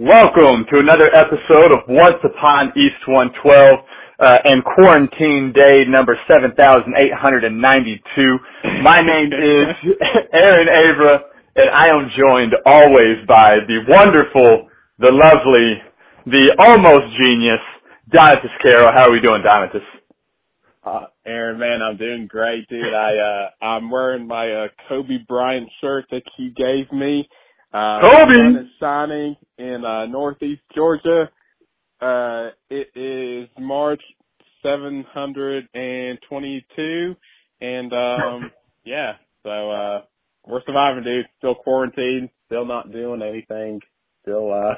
Welcome to another episode of Once Upon East 112 uh, and Quarantine Day number 7892. My name is Aaron Avra and I am joined always by the wonderful, the lovely, the almost genius, Donatus Carroll. How are we doing, Donatus? Uh, Aaron, man, I'm doing great, dude. I, uh, I'm wearing my, uh, Kobe Bryant shirt that you gave me. Uh, Kobe! sun is shining in, uh, northeast Georgia. Uh, it is March 722 and, um, yeah, so, uh, we're surviving, dude. Still quarantined, still not doing anything, still, uh,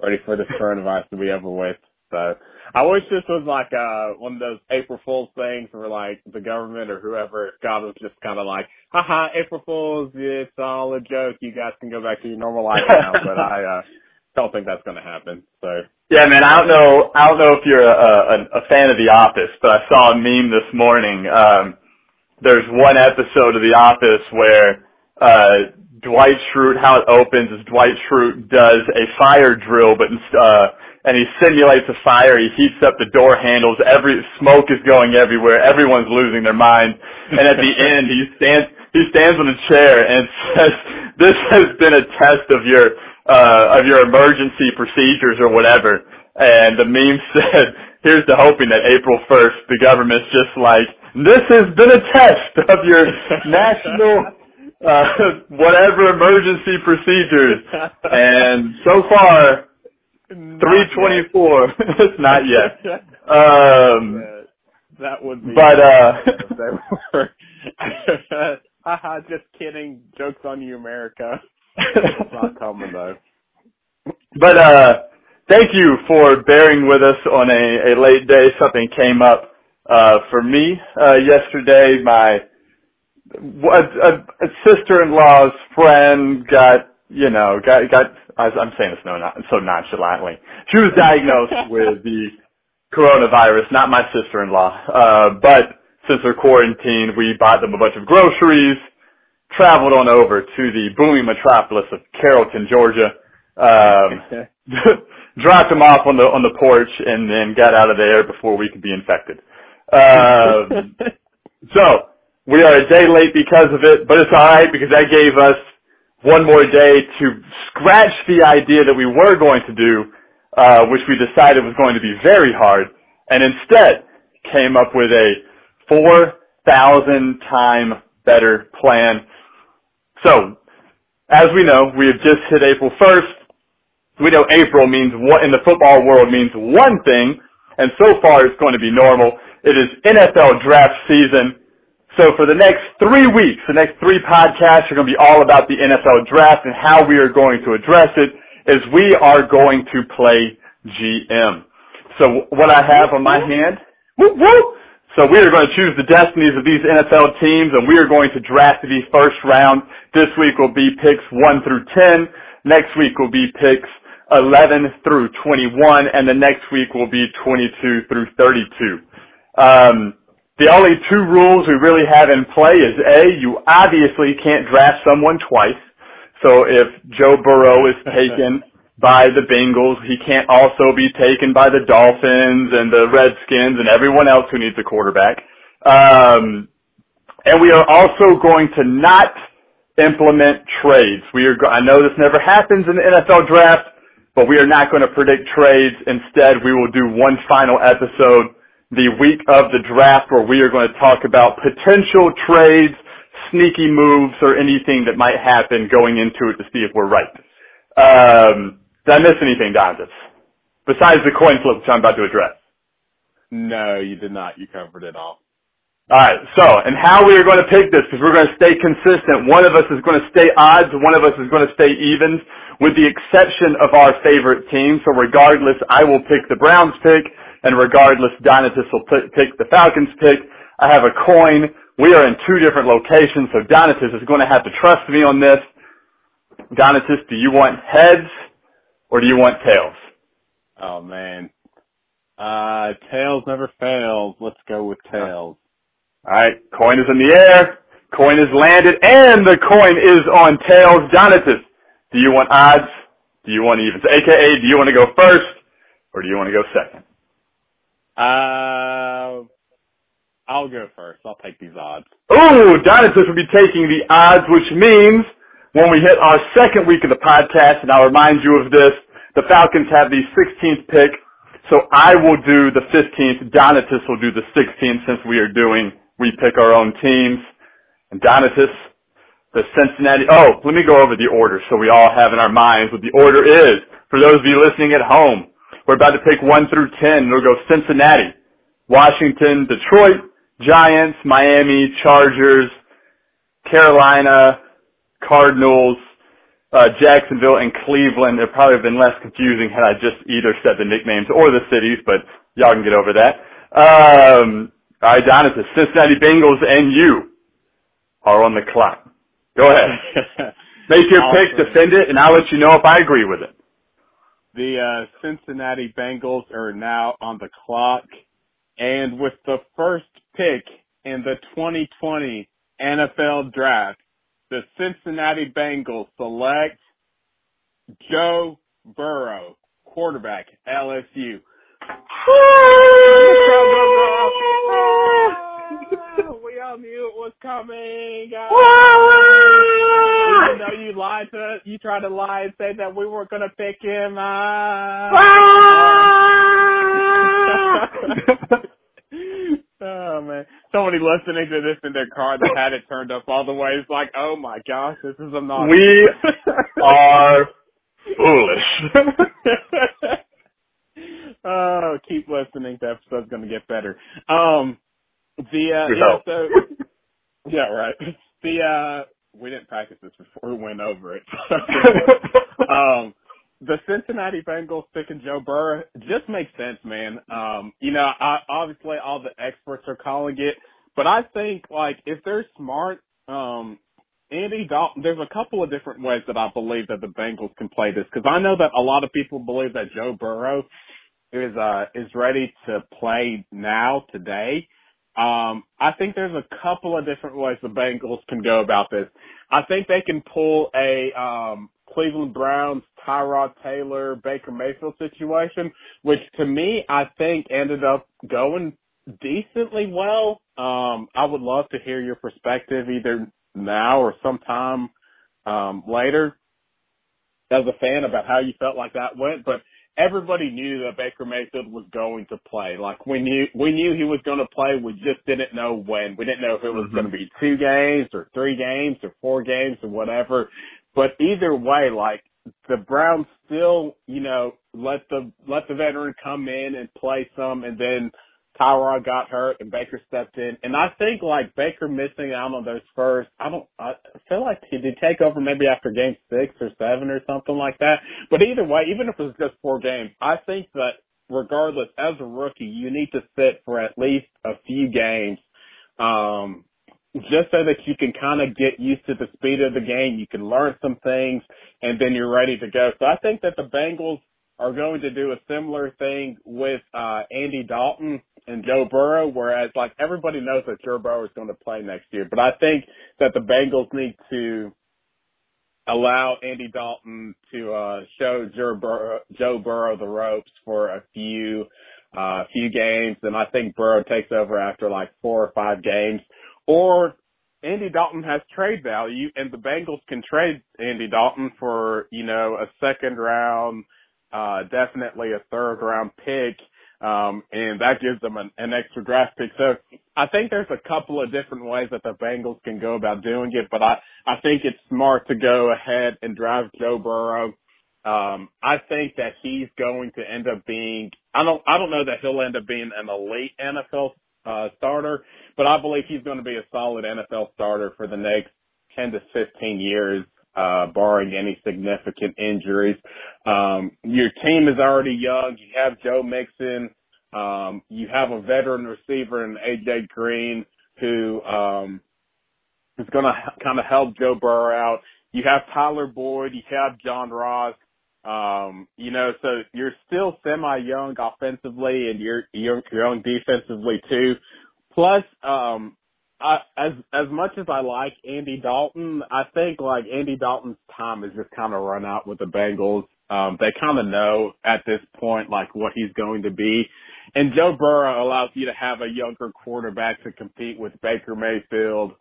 ready for this coronavirus to be over with. So, I wish this was like uh one of those April Fool's things where like the government or whoever God was just kind of like, haha, April Fool's, it's all a joke. You guys can go back to your normal life now. but I uh don't think that's going to happen. So yeah, man, I don't know. I don't know if you're a, a, a fan of The Office, but I saw a meme this morning. Um, there's one episode of The Office where uh, Dwight Schrute, how it opens is Dwight Schrute does a fire drill, but uh, and he simulates a fire. He heats up the door handles. Every smoke is going everywhere. Everyone's losing their mind. And at the end, he stands he stands on a chair and says, "This has been a test of your uh, of your emergency procedures or whatever." And the meme said, "Here's to hoping that April 1st, the government's just like, this has been a test of your national." Uh, whatever emergency procedures. And so far, 324. it's not yet. Um, that would be. but, uh, Haha, just kidding. Jokes on you, America. It's not coming though. but, uh, thank you for bearing with us on a, a late day. Something came up, uh, for me, uh, yesterday. My, a, a, a sister-in-law's friend got, you know, got, got, I'm saying this no, not, so nonchalantly. She was diagnosed with the coronavirus, not my sister-in-law. Uh, but since they're quarantined, we bought them a bunch of groceries, traveled on over to the booming metropolis of Carrollton, Georgia, um, dropped them off on the on the porch, and then got out of there before we could be infected. Um, so we are a day late because of it, but it's all right because that gave us one more day to scratch the idea that we were going to do, uh, which we decided was going to be very hard, and instead came up with a 4,000 time better plan. So, as we know, we have just hit April 1st. We know April means what in the football world means one thing, and so far it's going to be normal. It is NFL draft season. So for the next three weeks, the next three podcasts are going to be all about the NFL draft and how we are going to address it is we are going to play GM. So what I have on my hand, whoop, whoop. so we are going to choose the destinies of these NFL teams and we are going to draft the first round. This week will be picks 1 through 10. Next week will be picks 11 through 21 and the next week will be 22 through 32. Um, the only two rules we really have in play is A, you obviously can't draft someone twice. So if Joe Burrow is taken by the Bengals, he can't also be taken by the Dolphins and the Redskins and everyone else who needs a quarterback. Um, and we are also going to not implement trades. We are, I know this never happens in the NFL draft, but we are not going to predict trades. Instead, we will do one final episode the week of the draft where we are going to talk about potential trades, sneaky moves, or anything that might happen going into it to see if we're right. Um, did I miss anything, Donatus? Besides the coin flip, which I'm about to address. No, you did not. You covered it all. Alright, so, and how we are going to pick this, because we're going to stay consistent. One of us is going to stay odds, one of us is going to stay evens, with the exception of our favorite team. So regardless, I will pick the Browns pick, and regardless, Donatus will p- pick the Falcons pick. I have a coin. We are in two different locations, so Donatus is going to have to trust me on this. Donatus, do you want heads or do you want tails? Oh man. Uh, tails never fails. Let's go with tails. Alright, coin is in the air. Coin is landed and the coin is on tails. Donatus, do you want odds Do you want to even, AKA, do you want to go first or do you want to go second? Uh, I'll go first. I'll take these odds. Ooh, Donatus will be taking the odds, which means when we hit our second week of the podcast, and I'll remind you of this, the Falcons have the 16th pick, so I will do the 15th. Donatus will do the 16th since we are doing, we pick our own teams. And Donatus, the Cincinnati, oh, let me go over the order so we all have in our minds what the order is. For those of you listening at home, we're about to pick 1 through 10. It'll go Cincinnati, Washington, Detroit, Giants, Miami, Chargers, Carolina, Cardinals, uh, Jacksonville, and Cleveland. It'd probably have been less confusing had I just either said the nicknames or the cities, but y'all can get over that. Um, all right, Donatus, Cincinnati Bengals and you are on the clock. Go ahead. Make your Awesome. pick, defend it, and I'll let you know if I agree with it. The uh, Cincinnati Bengals are now on the clock, and with the first pick in the 2020 NFL Draft, the Cincinnati Bengals select Joe Burrow, quarterback, LSU. we all knew it was coming. Even though you lied to us, you tried to lie and say that we weren't gonna pick him. oh man. Somebody listening to this in their car that had it turned up all the way is like, Oh my gosh, this is a not We are foolish. oh, keep listening. The episode's gonna get better. Um the uh yeah, so Yeah, right. The uh we didn't practice this before we went over it. um the Cincinnati Bengals picking Joe Burrow just makes sense, man. Um, you know, I, obviously all the experts are calling it, but I think like if they're smart, um, Andy Dalton, there's a couple of different ways that I believe that the Bengals can play this because I know that a lot of people believe that Joe Burrow is uh is ready to play now today. Um, I think there's a couple of different ways the Bengals can go about this. I think they can pull a um Cleveland Browns Tyrod Taylor Baker Mayfield situation, which to me I think ended up going decently well. Um, I would love to hear your perspective either now or sometime um, later as a fan about how you felt like that went. But everybody knew that Baker Mayfield was going to play. Like we knew we knew he was going to play. We just didn't know when. We didn't know if it was Mhm. going to be two games or three games or four games or whatever. But either way, like the Browns still, you know, let the let the veteran come in and play some, and then Tyrod got hurt and Baker stepped in. And I think like Baker missing out on those first, I don't, I feel like he did take over maybe after game six or seven or something like that. But either way, even if it was just four games, I think that regardless, as a rookie, you need to sit for at least a few games. Um, just so that you can kind of get used to the speed of the game, you can learn some things, and then you're ready to go. So I think that the Bengals are going to do a similar thing with uh Andy Dalton and Joe Burrow, whereas like everybody knows that Joe Burrow is going to play next year. But I think that the Bengals need to allow Andy Dalton to uh show Joe Burrow, Joe Burrow the ropes for a few uh few games and I think Burrow takes over after like four or five games. Or Andy Dalton has trade value and the Bengals can trade Andy Dalton for, you know, a second round, uh, definitely a third round pick. Um, and that gives them an, an extra draft pick. So I think there's a couple of different ways that the Bengals can go about doing it, but I, I think it's smart to go ahead and drive Joe Burrow. Um, I think that he's going to end up being, I don't, I don't know that he'll end up being an elite NFL, uh, starter, but I believe he's going to be a solid NFL starter for the next 10 to 15 years, uh, barring any significant injuries. Um, your team is already young. You have Joe Mixon. Um, you have a veteran receiver in AJ Green who, um, is going to kind of help Joe Burrow out. You have Tyler Boyd. You have John Ross. Um, you know, so you're still semi young offensively and you're, you're young defensively too. Plus, um, I, as as much as I like Andy Dalton, I think like Andy Dalton's time has just kind of run out with the Bengals. Um, they kind of know at this point like what he's going to be. And Joe Burrow allows you to have a younger quarterback to compete with Baker Mayfield,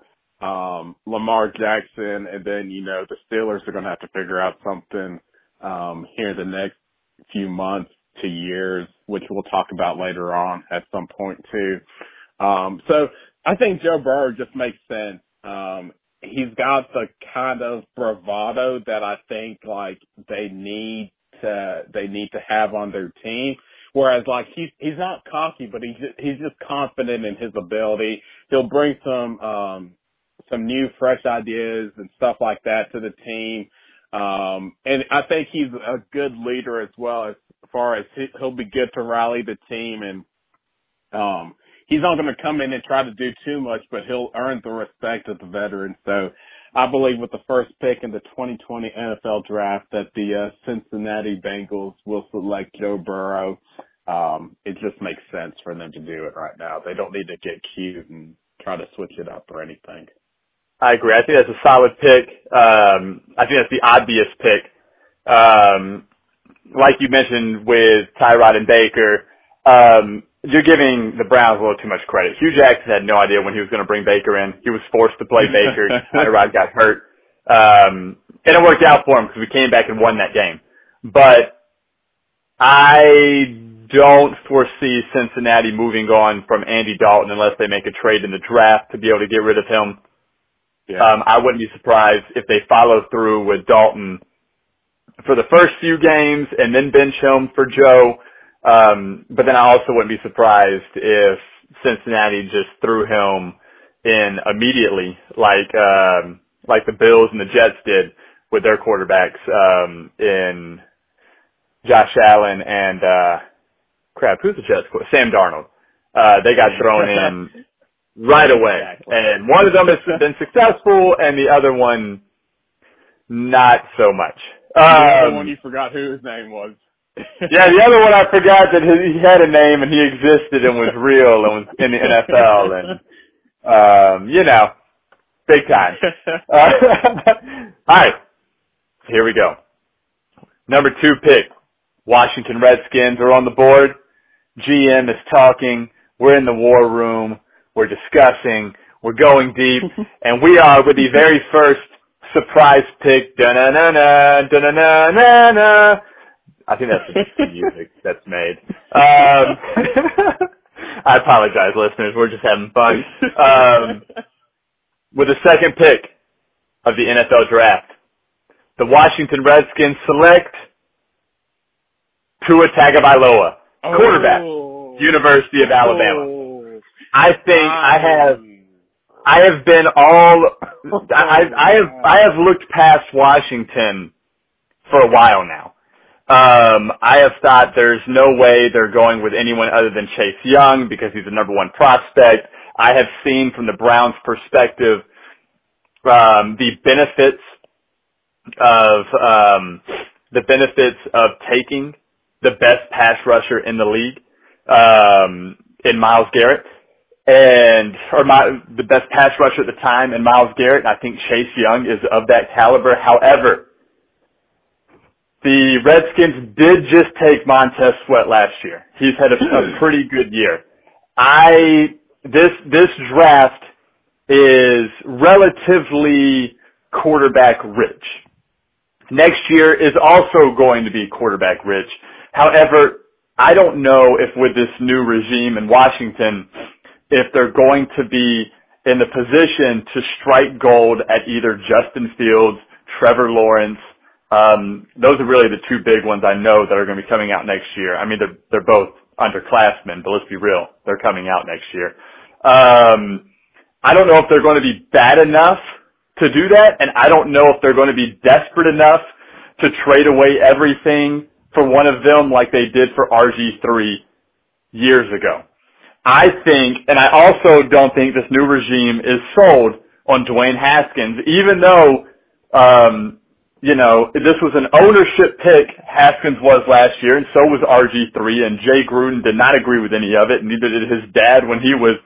um, Lamar Jackson, and then, you know, the Steelers are going to have to figure out something, um, here in the next few months to years, which we'll talk about later on at some point too. Um, so I think Joe Burrow just makes sense. Um, he's got the kind of bravado that I think like they need to they need to have on their team. Whereas like he's he's not cocky, but he's just, he's just confident in his ability. He'll bring some um some new fresh ideas and stuff like that to the team. Um and I think he's a good leader as well as far as he, he'll be good to rally the team and um he's not going to come in and try to do too much, but he'll earn the respect of the veterans. So I believe with the first pick in the 2020 NFL draft that the uh, Cincinnati Bengals will select Joe Burrow. Um, it just makes sense for them to do it right now. They don't need to get cute and try to switch it up or anything. I agree. I think that's a solid pick. Um, I think that's the obvious pick. Um, like you mentioned with Tyrod and Baker, um, you're giving the Browns a little too much credit. Hue Jackson had no idea when he was going to bring Baker in. He was forced to play Baker. Tyrod got hurt. Um, and it worked out for him because we came back and won that game. But I don't foresee Cincinnati moving on from Andy Dalton unless they make a trade in the draft to be able to get rid of him. Yeah. Um, I wouldn't be surprised if they follow through with Dalton for the first few games and then bench him for Joe but then I also wouldn't be surprised if Cincinnati just threw him in immediately, like um, like the Bills and the Jets did with their quarterbacks um, in Josh Allen and uh, crap, who's the Jets? Sam Darnold. Uh, they got thrown in right away, exactly. and one of them has been successful, and the other one not so much. Um, the other one you forgot who his name was yeah, the other one I forgot that he had a name and he existed and was real and was in the NFL and um, you know, big time. Uh, all right, here we go. Number two pick, Washington Redskins are on the board. GM is talking. We're in the war room. We're discussing. We're going deep, and we are with the very first surprise pick. Da na na na da na na na na I think that's the music that's made. Um, I apologize, listeners. We're just having fun. Um, with the second pick of the NFL draft, the Washington Redskins select Tua Tagovailoa, oh. quarterback, University of Alabama. Oh. I think I have I have been all I I have I have looked past Washington for a while now. Um, I have thought there's no way they're going with anyone other than Chase Young because he's the number one prospect. I have seen from the Browns' perspective um, the benefits of um, the benefits of taking the best pass rusher in the league um, in Myles Garrett and or my the best pass rusher at the time in Myles Garrett. And I think Chase Young is of that caliber. However, the Redskins did just take Montez Sweat last year. He's had a, a hmm. pretty good year. I this this draft is relatively quarterback rich. Next year is also going to be quarterback rich. However, I don't know if with this new regime in Washington, if they're going to be in the position to strike gold at either Justin Fields, Trevor Lawrence, um, those are really the two big ones I know that are going to be coming out next year. I mean, they're they're both underclassmen, but let's be real, they're coming out next year. Um, I don't know if they're going to be bad enough to do that, and I don't know if they're going to be desperate enough to trade away everything for one of them like they did for RG3 years ago. I think, and I also don't think this new regime is sold on Dwayne Haskins, even though um, you know, this was an ownership pick Haskins was last year, and so was RG3, and Jay Gruden did not agree with any of it, neither did his dad when he was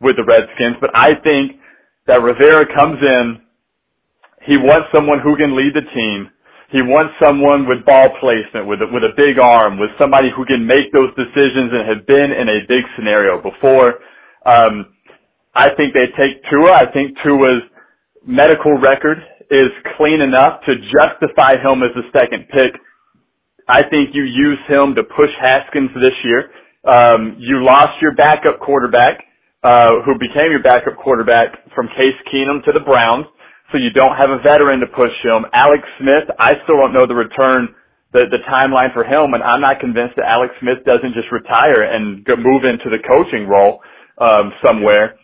with the Redskins. But I think that Rivera comes in, he wants someone who can lead the team. He wants someone with ball placement, with a, with a big arm, with somebody who can make those decisions and have been in a big scenario before. Um, I think they take Tua. I think Tua's medical record is clean enough to justify him as the second pick. I think you use him to push Haskins this year. Um, you lost your backup quarterback, uh, who became your backup quarterback from Case Keenum to the Browns so you don't have a veteran to push him. Alex Smith, I still don't know the return, the, the timeline for him, and I'm not convinced that Alex Smith doesn't just retire and move into the coaching role um, somewhere.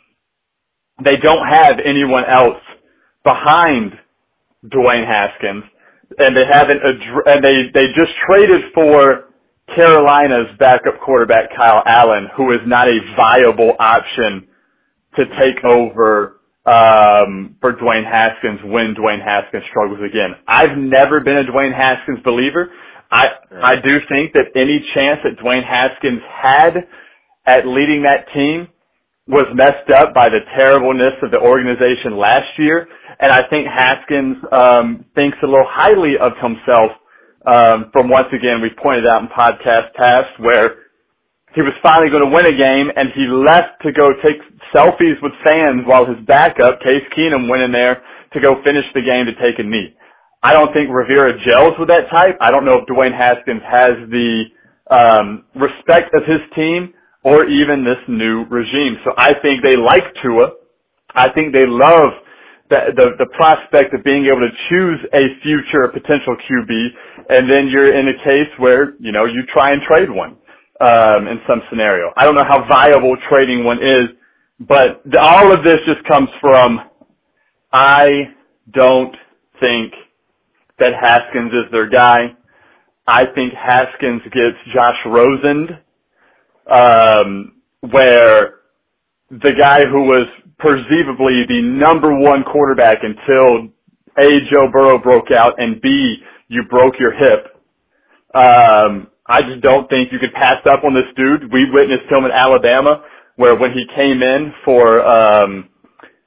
They don't have anyone else behind Dwayne Haskins, and they haven't, and they they just traded for Carolina's backup quarterback Kyle Allen, who is not a viable option to take over um, for Dwayne Haskins when Dwayne Haskins struggles again. I've never been a Dwayne Haskins believer. I I do think that any chance that Dwayne Haskins had at leading that team was messed up by the terribleness of the organization last year, and I think Haskins um, thinks a little highly of himself. Um, from once again, we pointed out in podcast past where he was finally going to win a game, and he left to go take selfies with fans while his backup, Case Keenum, went in there to go finish the game to take a knee. I don't think Rivera gels with that type. I don't know if Dwayne Haskins has the um, respect of his team or even this new regime. So I think they like Tua. I think they love the, the, the prospect of being able to choose a future potential QB, and then you're in a case where you know you try and trade one um, in some scenario. I don't know how viable trading one is, but the, all of this just comes from I don't think that Haskins is their guy. I think Haskins gets Josh Rosen, where the guy who was perceivably the number one quarterback until A, Joe Burrow broke out, and B, you broke your hip. Um, I just don't think you could pass up on this dude. We witnessed him in Alabama, where when he came in for um,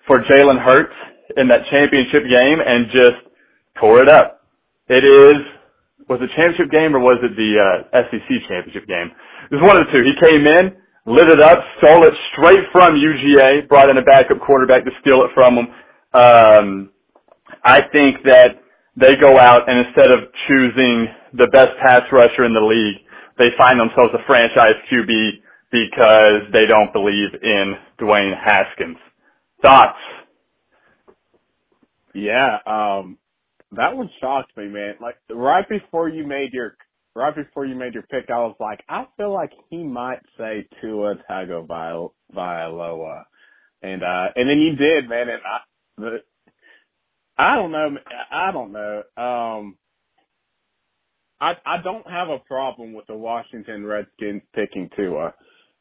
for Jalen Hurts in that championship game and just tore it up. It is was it championship game or was it the uh, SEC championship game? It was one of the two. He came in, lit it up, stole it straight from UGA, brought in a backup quarterback to steal it from him. Um, I think that they go out and instead of choosing the best pass rusher in the league, they find themselves a franchise QB because they don't believe in Dwayne Haskins. Thoughts? Yeah, um, that one shocked me, man. Like right before you made your right before you made your pick, I was like, I feel like he might say Tua Tagovailoa, and uh, and then you did, man. And I, the, I don't know. I don't know. Um, I I don't have a problem with the Washington Redskins picking Tua.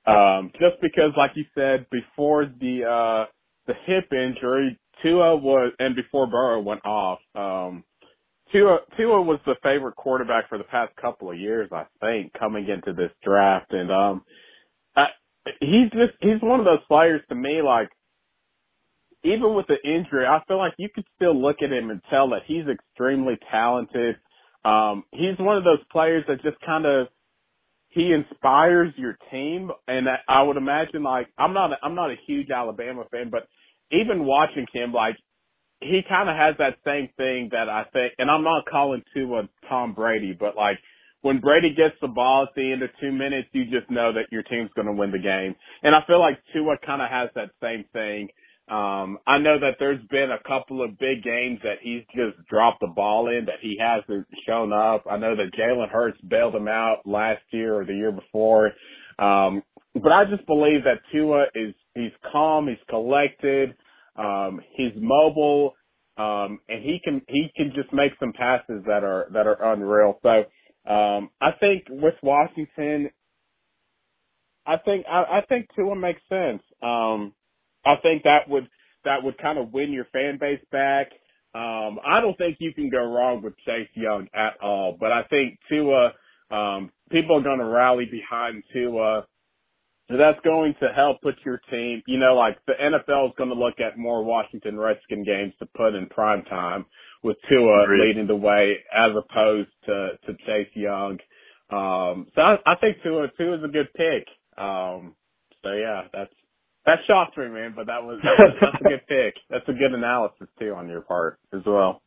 Um, just because, like you said, before the uh the hip injury, Tua was, and before Burrow went off, um, Tua Tua was the favorite quarterback for the past couple of years, I think, coming into this draft, and um, I, he's just he's one of those players to me, like even with the injury, I feel like you could still look at him and tell that he's extremely talented. Um, he's one of those players that just kind of he inspires your team, and I would imagine like I'm not a, I'm not a huge Alabama fan, but even watching him, like he kind of has that same thing that I think, and I'm not calling to a Tom Brady, but like when Brady gets the ball at the end of two minutes, you just know that your team's going to win the game. And I feel like Tua kind of has that same thing. Um, I know that there's been a couple of big games that he's just dropped the ball in that he hasn't shown up. I know that Jalen Hurts bailed him out last year or the year before. Um, but I just believe that Tua is, he's calm, he's collected, um, he's mobile, um, and he can, he can just make some passes that are, that are unreal. So, um, I think with Washington, I think, I, I think Tua makes sense. Um, I think that would that would kind of win your fan base back. Um, I don't think you can go wrong with Chase Young at all, but I think Tua, um, people are going to rally behind Tua. That's going to help put your team, you know, like the NFL is going to look at more Washington Redskin games to put in prime time, with Tua Agreed. leading the way as opposed to to Chase Young. Um, so I, I think Tua Tua is a good pick. Um, so yeah, that's that shocked me, man. But that was that's, that's a good pick. That's a good analysis too on your part as well.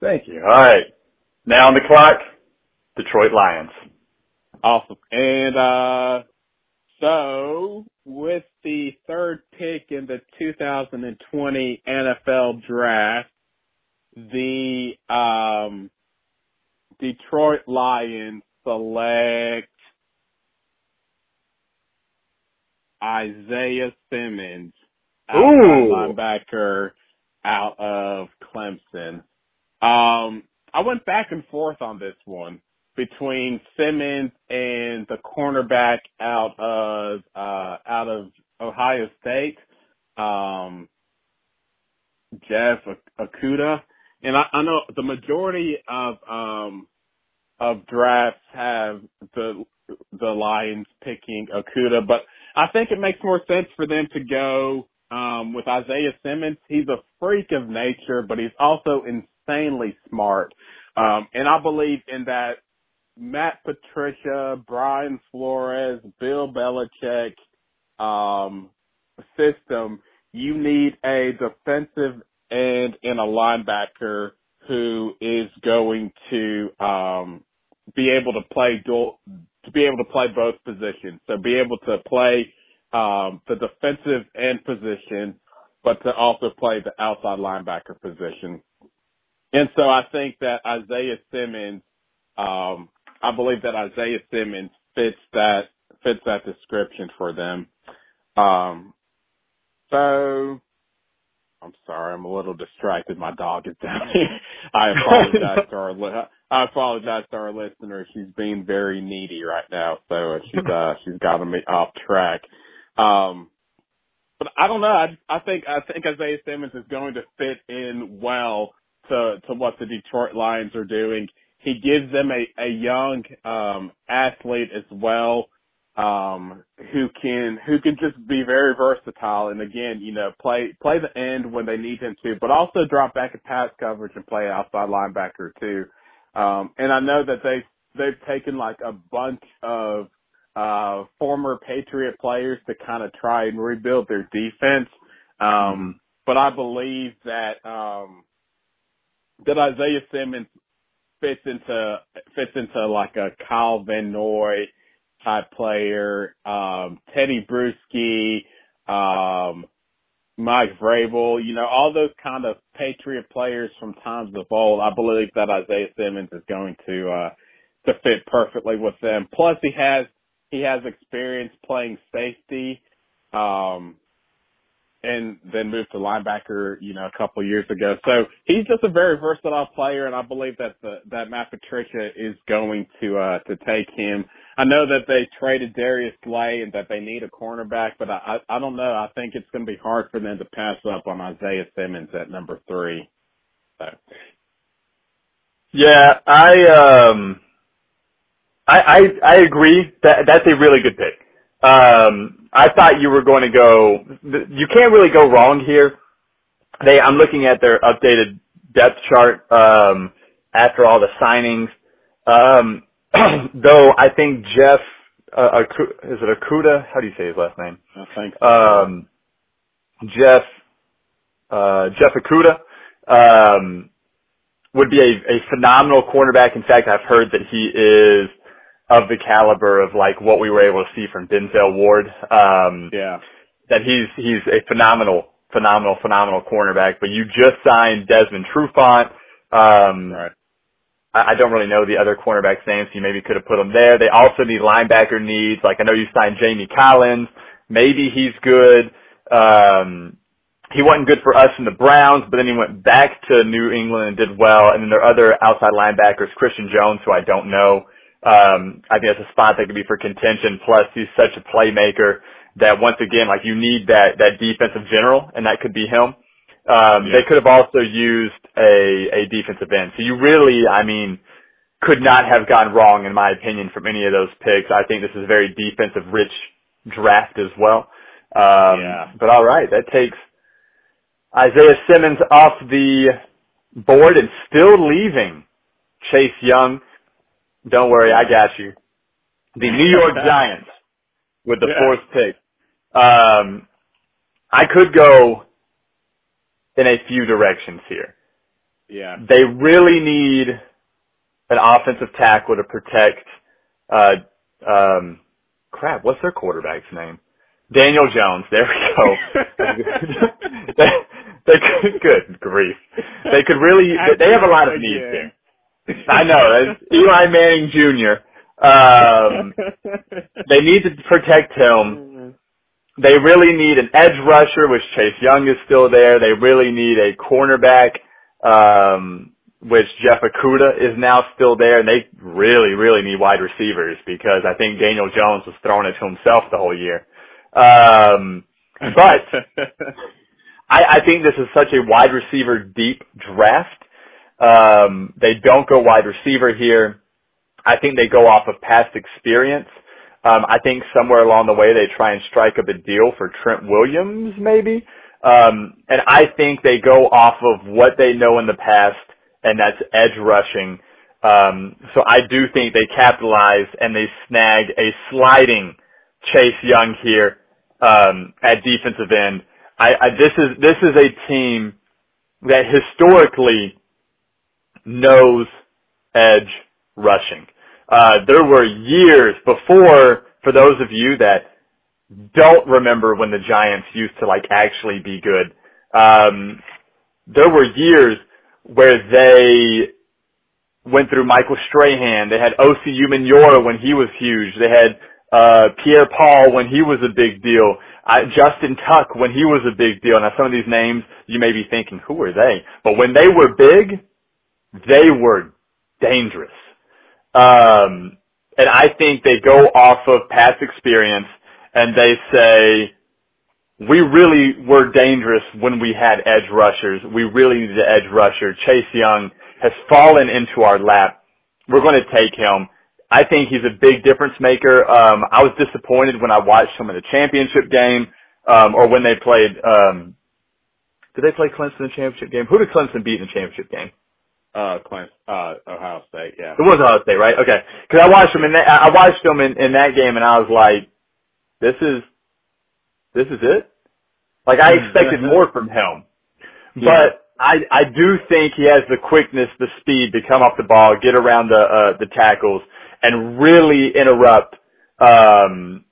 Thank you. All right. Now on the clock, Detroit Lions. Awesome. And uh so with the third pick in the 2020 NFL draft, the um Detroit Lions select Isaiah Simmons, linebacker out of Clemson. Um, I went back and forth on this one between Simmons and the cornerback out of uh, out of Ohio State, um, Jeff Okudah, and I, I know the majority of um, of drafts have the the Lions picking Okudah, but I think it makes more sense for them to go um, with Isaiah Simmons. He's a freak of nature, but he's also insanely smart. Um, and I believe in that Matt Patricia, Brian Flores, Bill Belichick um, system. You need a defensive end and a linebacker who is going to um, be able to play dual to be able to play both positions. So be able to play um, the defensive end position, but to also play the outside linebacker position. And so I think that Isaiah Simmons, um, I believe that Isaiah Simmons fits that fits that description for them. Um, so I'm sorry, I'm a little distracted. My dog is down here. I apologize to our li- I apologize to our listener. She's being very needy right now, so she's uh she's got me off track. Um, but I don't know. I I think I think Isaiah Simmons is going to fit in well to to what the Detroit Lions are doing. He gives them a a young um athlete as well um who can who can just be very versatile and again, you know, play play the end when they need him to, but also drop back in pass coverage and play outside linebacker too. Um and I know that they they've taken like a bunch of uh former Patriot players to kind of try and rebuild their defense. Um but I believe that um that Isaiah Simmons fits into fits into like a Kyle Van Noy type player, um, Tedy Bruschi, um, Mike Vrabel, you know, all those kind of Patriot players from times of old. I believe that Isaiah Simmons is going to uh to fit perfectly with them. Plus he has he has experience playing safety. Um and then moved to linebacker, you know, a couple years ago. So he's just a very versatile player, and I believe that the, that Matt Patricia is going to uh, to take him. I know that they traded Darius Slay and that they need a cornerback, but I I, I don't know. I think it's going to be hard for them to pass up on Isaiah Simmons at number three. So. Yeah, I um, I I, I agree that that's a really good pick. Um, I thought you were going to go. You can't really go wrong here. They, I'm looking at their updated depth chart um, after all the signings. Um, though I think Jeff, uh, is it Akuda? How do you say his last name? I think. Um, Jeff, uh, Jeff Akuda, um, would be a, a phenomenal cornerback. In fact, I've heard that he is of the caliber of like what we were able to see from Denzel Ward. Um, yeah. that he's he's a phenomenal, phenomenal, phenomenal cornerback. But you just signed Desmond Trufant. Um, Right. I, I don't really know the other cornerbacks' names. So you maybe could have put them there. They also need linebacker needs. Like I know you signed Jamie Collins. Maybe he's good. Um, he wasn't good for us in the Browns, but then he went back to New England and did well. And then there are other outside linebackers, Christian Jones, who I don't know. Um, I think that's a spot that could be for contention. Plus, he's such a playmaker that once again, like you need that that defensive general, and that could be him. Um, Yeah. They could have also used a a defensive end. So you really, I mean, could not have gone wrong in my opinion from any of those picks. I think this is a very defensive rich draft as well. Um, Yeah. But all right, that takes Isaiah Simmons off the board and still leaving Chase Young. Don't worry, I got you. The New York Giants with the Yeah. fourth pick. Um, I could go in a few directions here. Yeah. They really need an offensive tackle to protect. Uh, um, crap, what's their quarterback's name? Daniel Jones. There we go. they, they could, good grief. They could really. They have a lot of needs Again. I know. That's Eli Manning Jr. Um, they need to protect him. They really need an edge rusher, which Chase Young is still there. They really need a cornerback, um, which Jeff Okudah is now still there. And they really, really need wide receivers because I think Daniel Jones was throwing it to himself the whole year. Um, but I, I think this is such a wide receiver deep draft. Um, they don't go wide receiver here. I think they go off of past experience. Um, I think somewhere along the way they try and strike up a deal for Trent Williams, maybe. Um, and I think they go off of what they know in the past, and that's edge rushing. Um, so I do think they capitalize and they snag a sliding Chase Young here um, at defensive end. I, I this is this is a team that historically knows edge rushing. Uh, there were years before, for those of you that don't remember when the Giants used to like actually be good, um, there were years where they went through Michael Strahan. They had Osi Umenyiora when he was huge. They had uh, Pierre Paul when he was a big deal. I, Justin Tuck when he was a big deal. Now some of these names you may be thinking, who are they? But when they were big, they were dangerous. Um, and I think they go off of past experience and they say, we really were dangerous when we had edge rushers. We really needed an edge rusher. Chase Young has fallen into our lap. We're going to take him. I think he's a big difference maker. Um, I was disappointed when I watched him in the championship game, um, or when they played, um, did they play Clemson in the championship game? Who did Clemson beat in the championship game? Uh, Clemson, uh, Ohio State. Yeah. It was Ohio State, right? Okay. Cause I watched him in that, I watched him in, in that game and I was like, this is, this is it? Like I expected more from him. But I, I do think he has the quickness, the speed to come off the ball, get around the, uh, the tackles and really interrupt, um,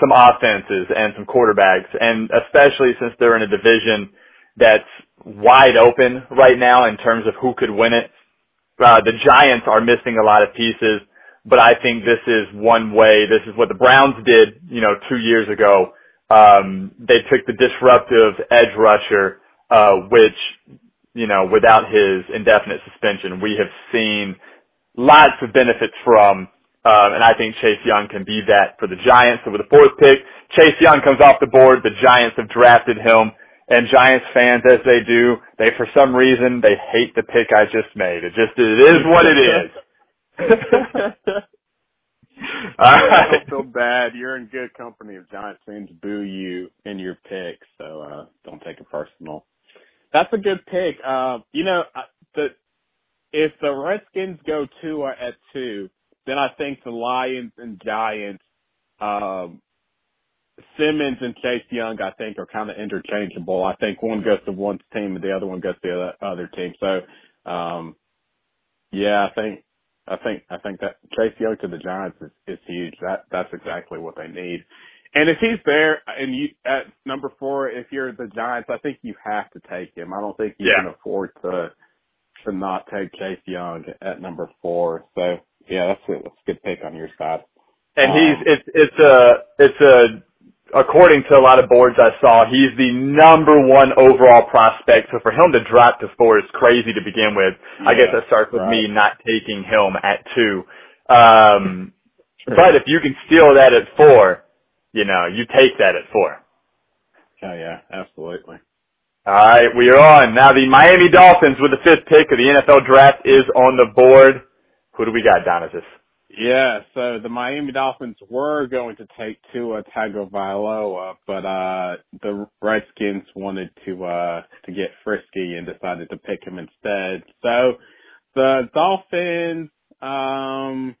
some offenses and some quarterbacks. And especially since they're in a division that's wide open right now in terms of who could win it. Uh, the Giants are missing a lot of pieces, but I think this is one way. This is what the Browns did, you know, two years ago. Um, they took the disruptive edge rusher, uh, which, you know, without his indefinite suspension, we have seen lots of benefits from. Um, and I think Chase Young can be that for the Giants. So with the fourth pick, Chase Young comes off the board. The Giants have drafted him and Giants fans, as they do, they for some reason they hate the pick I just made. It just it is what it is. All I don't feel bad. You're in good company if Giants fans boo you in your pick, so uh don't take it personal. That's a good pick. Uh, you know, the if the Redskins go two at two, then I think the Lions and Giants, um, Simmons and Chase Young, I think are kind of interchangeable. I think one goes to one team and the other one goes to the other, other team. So, um, yeah, I think, I think, I think that Chase Young to the Giants is, is huge. That, that's exactly what they need. And if he's there and you, at number four, if you're the Giants, I think you have to take him. I don't think you Yeah. can afford to, to not take Chase Young at number four. So, yeah, that's a, that's a good pick on your side. And he's Um, it's it's a it's a according to a lot of boards I saw, he's the number one overall prospect. So for him to drop to four is crazy to begin with. I guess that starts with right. me not taking him at two. Um, but if you can steal that at four, you know, you take that at four. Oh yeah, absolutely. All right, we are on. Now the Miami Dolphins with the fifth pick of the NFL draft is on the board. Who do we got, Donatus? Yeah, so the Miami Dolphins were going to take Tua Tagovailoa, but uh the Redskins wanted to uh to get frisky and decided to pick him instead. So the Dolphins um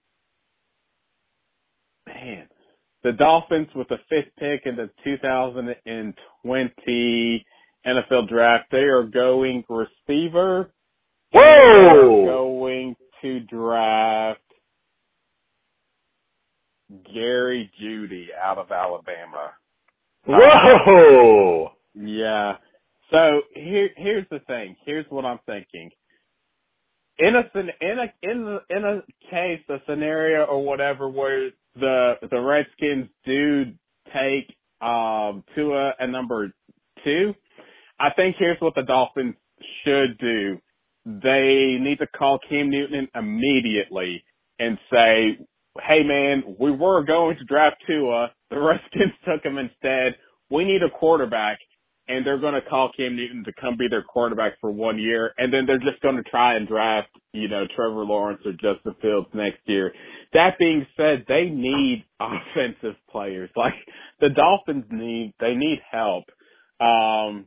man, the Dolphins with the fifth pick in the 2020 NFL draft, they are going receiver. Whoa! They are going to draft Jerry Jeudy out of Alabama. Whoa! Yeah. So here, here's the thing. Here's what I'm thinking. In a in a in a, in a case, a scenario or whatever where the the Redskins do take um Tua at number two, I think here's what the Dolphins should do. They need to call Cam Newton immediately and say, hey man, we were going to draft Tua. The Redskins took him instead. We need a quarterback. And they're going to call Cam Newton to come be their quarterback for one year. And then they're just going to try and draft, you know, Trevor Lawrence or Justin Fields next year. That being said, they need offensive players. Like the Dolphins need, they need help. Um,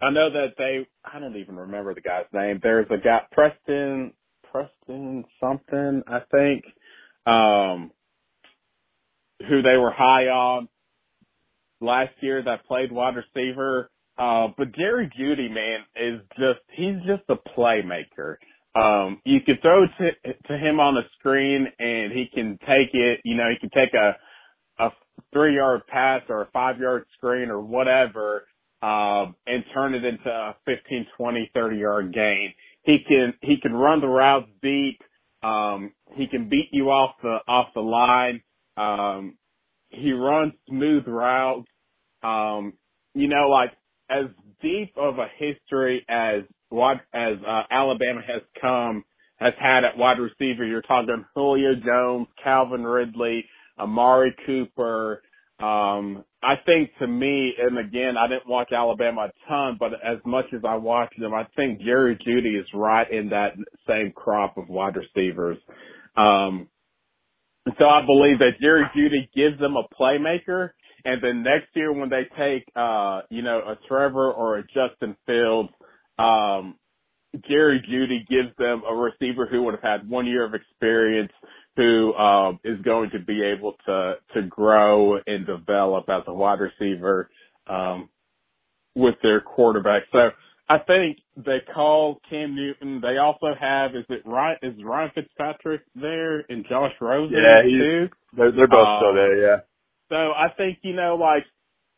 I know that they, I don't even remember the guy's name. There's a guy, Preston, Preston something, I think um, who they were high on last year that played wide receiver. Uh, but Jerry Jeudy, man, is just, he's just a playmaker. Um, you can throw to, to him on the screen and he can take it, you know, he can take a, a three yard pass or a five yard screen or whatever, um, and turn it into a 15, 20, 30 yard gain. He can, he can run the routes deep. Um, he can beat you off the off the line. Um, he runs smooth routes. Um, you know, like as deep of a history as what as uh, Alabama has come has had at wide receiver. You're talking Julio Jones, Calvin Ridley, Amari Cooper, um, I think to me, and again, I didn't watch Alabama a ton, but as much as I watched them, I think Jerry Jeudy is right in that same crop of wide receivers. Um, so I believe that Jerry Jeudy gives them a playmaker, and then next year when they take, uh, you know, a Trevor or a Justin Fields, um, Jerry Jeudy gives them a receiver who would have had one year of experience who um, is going to be able to to grow and develop as a wide receiver um, with their quarterback. So I think they call Cam Newton. They also have is it right is Ryan Fitzpatrick there and Josh Rosen yeah, too? They're they're both um, still there. Yeah. So I think you know like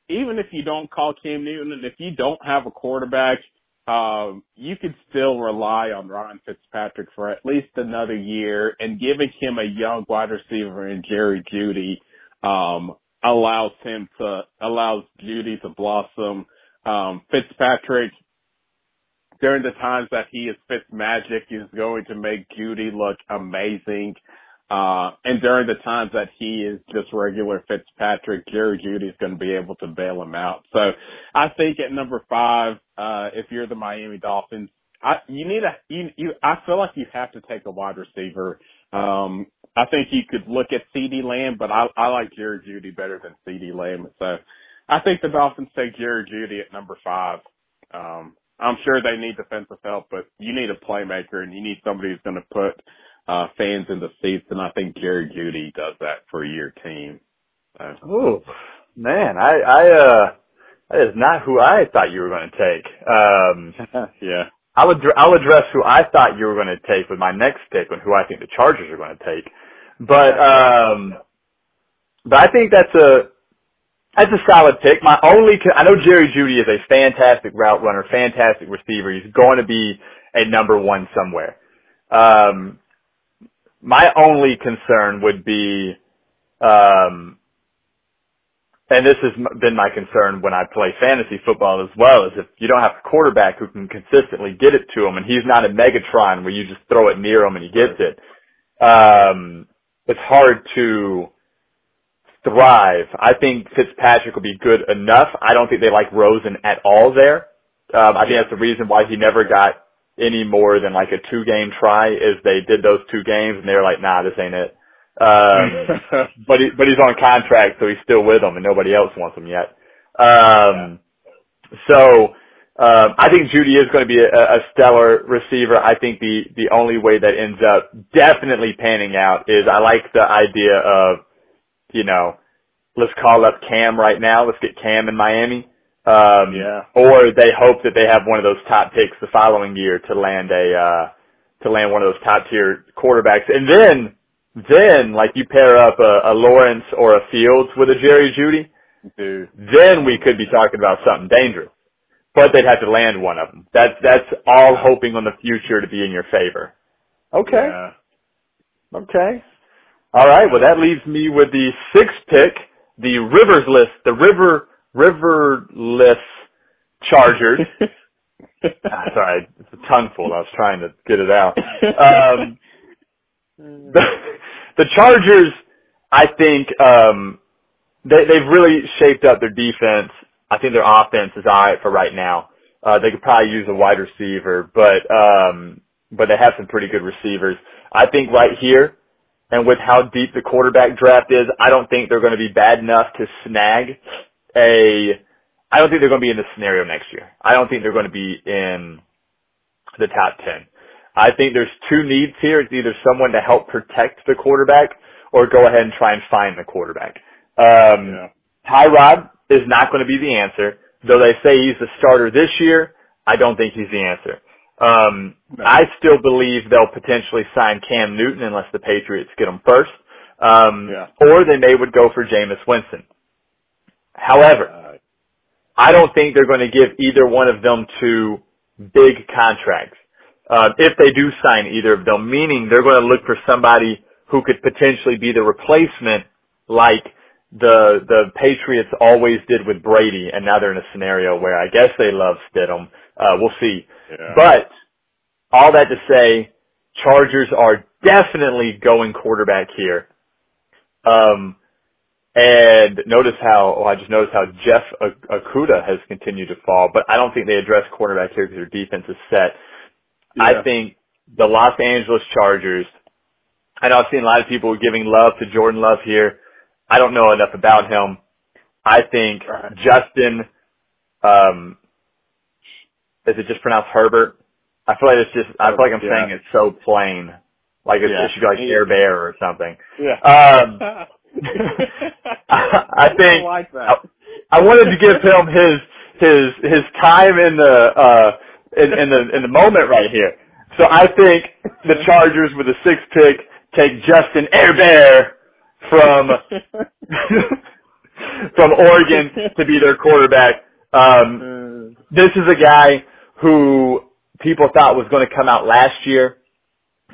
even if you don't call Cam Newton and if you don't have a quarterback, um, you could still rely on Ryan Fitzpatrick for at least another year and giving him a young wide receiver in Jerry Jeudy um, allows him to, allows Jeudy to blossom. Um, Fitzpatrick, during the times that he is Fitz magic, is going to make Jeudy look amazing. Uh, and during the times that he is just regular Fitzpatrick, Jerry Jeudy is going to be able to bail him out. So I think at number five, uh, if you're the Miami Dolphins, I, you need a, you, you, I feel like you have to take a wide receiver. Um, I think you could look at CeeDee Lamb, but I, I like Jerry Jeudy better than CeeDee Lamb. So I think the Dolphins take Jerry Jeudy at number five. Um, I'm sure they need defensive help, but you need a playmaker and you need somebody who's going to put uh, fans in the seats, and I think Jerry Jeudy does that for your team. So. Oh man, I I uh that is not who I thought you were going to take. Um, yeah. I'll ad- I'll address who I thought you were going to take with my next pick and who I think the Chargers are going to take. But um, but I think that's a that's a solid pick. My only I know Jerry Jeudy is a fantastic route runner, fantastic receiver. He's going to be a number one somewhere. Um, my only concern would be, um, and this has been my concern when I play fantasy football as well, is if you don't have a quarterback who can consistently get it to him, and he's not a Megatron where you just throw it near him and he gets it, um, it's hard to thrive. I think Fitzpatrick will be good enough. I don't think they like Rosen at all there. Um, I think that's the reason why he never got any more than like a two game try is they did those two games and they're like, nah, this ain't it. Um, but he, but he's on contract, so he's still with them and nobody else wants him yet. Um, so, um, I think Jeudy is going to be a, a stellar receiver. I think the, the only way that ends up definitely panning out is I like the idea of, you know, let's call up Cam right now. Let's get Cam in Miami. Um, yeah. or they hope that they have one of those top picks the following year to land a, uh, to land one of those top tier quarterbacks. And then, then like you pair up a, a Lawrence or a Fields with a Jerry Jeudy, Dude. then we could be talking about something dangerous. But they'd have to land one of them. That's, that's all hoping on the future to be in your favor. Okay. Yeah. Okay. All right. Well, that leaves me with the sixth pick, the Rivers list, the River Riverless Chargers. ah, sorry, it's a tongue full. I was trying to get it out. Um, the, the Chargers, I think, um, they, they've really shaped up their defense. I think their offense is alright for right now. Uh, they could probably use a wide receiver, but, um, but they have some pretty good receivers. I think right here, and with how deep the quarterback draft is, I don't think they're going to be bad enough to snag a, I don't think they're going to be in this scenario next year. I don't think they're going to be in the top 10. I think there's two needs here. It's either someone to help protect the quarterback or go ahead and try and find the quarterback. Um, Yeah. Tyrod is not going to be the answer. Though they say he's the starter this year, I don't think he's the answer. Um, No. I still believe they'll potentially sign Cam Newton unless the Patriots get him first. Um, Yeah. or they may would go for Jameis Winston. However, I don't think they're going to give either one of them two big contracts. Uh, if they do sign either of them, meaning they're going to look for somebody who could potentially be the replacement like the, the Patriots always did with Brady and now they're in a scenario where I guess they love Stidham. Uh, we'll see. yeah. But all that to say, Chargers are definitely going quarterback here. Um, and notice how, oh, I just noticed how Jeff Okudah has continued to fall, but I don't think they address quarterback here because their defense is set. I think the Los Angeles Chargers, I know I've seen a lot of people giving love to Jordan Love here. I don't know enough about him. I think Right. Justin, um, is it just pronounced Herbert? I feel like it's just, I feel like I'm Yeah. saying it so plain. Like it's, Yeah. it should be like Air Bear or something. yeah. Um, I think don't like that. I wanted to give him his his his time in the uh in, in the in the moment right here. So I think the Chargers with the sixth pick take Justin Herbert from from Oregon to be their quarterback. Um, this is a guy who people thought was going to come out last year.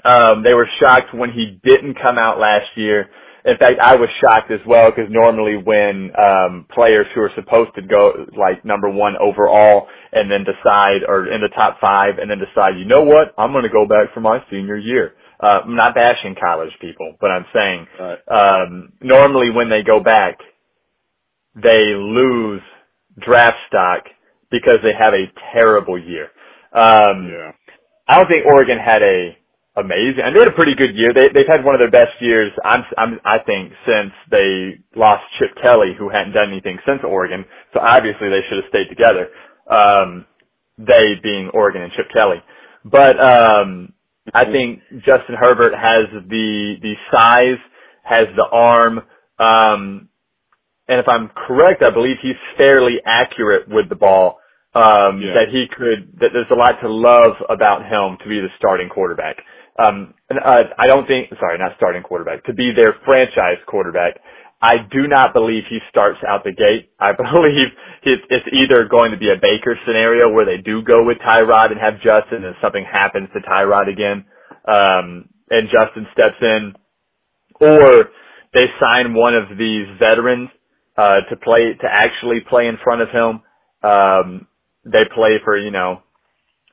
Um, they were shocked when he didn't come out last year. In fact, I was shocked as well because normally when um, players who are supposed to go like number one overall and then decide, or in the top five, and then decide, you know what, I'm going to go back for my senior year. Uh, I'm not bashing college people, but I'm saying Right. um, normally when they go back, they lose draft stock because they have a terrible year. Um, yeah. I don't think Oregon had a amazing, and they had a pretty good year. They they've had one of their best years. I'm I'm I think since they lost Chip Kelly, who hadn't done anything since Oregon. So obviously they should have stayed together. Um, they being Oregon and Chip Kelly, but um, I think Justin Herbert has the the size, has the arm, um, and if I'm correct, I believe he's fairly accurate with the ball. Um, Yeah. that he could, that there's a lot to love about him to be the starting quarterback. Um, uh, I don't think, sorry, not starting quarterback, to be their franchise quarterback. I do not believe he starts out the gate. I believe it's either going to be a Baker scenario where they do go with Tyrod and have Justin and something happens to Tyrod again, um, and Justin steps in, or they sign one of these veterans uh, to play to actually play in front of him. Um, they play for you know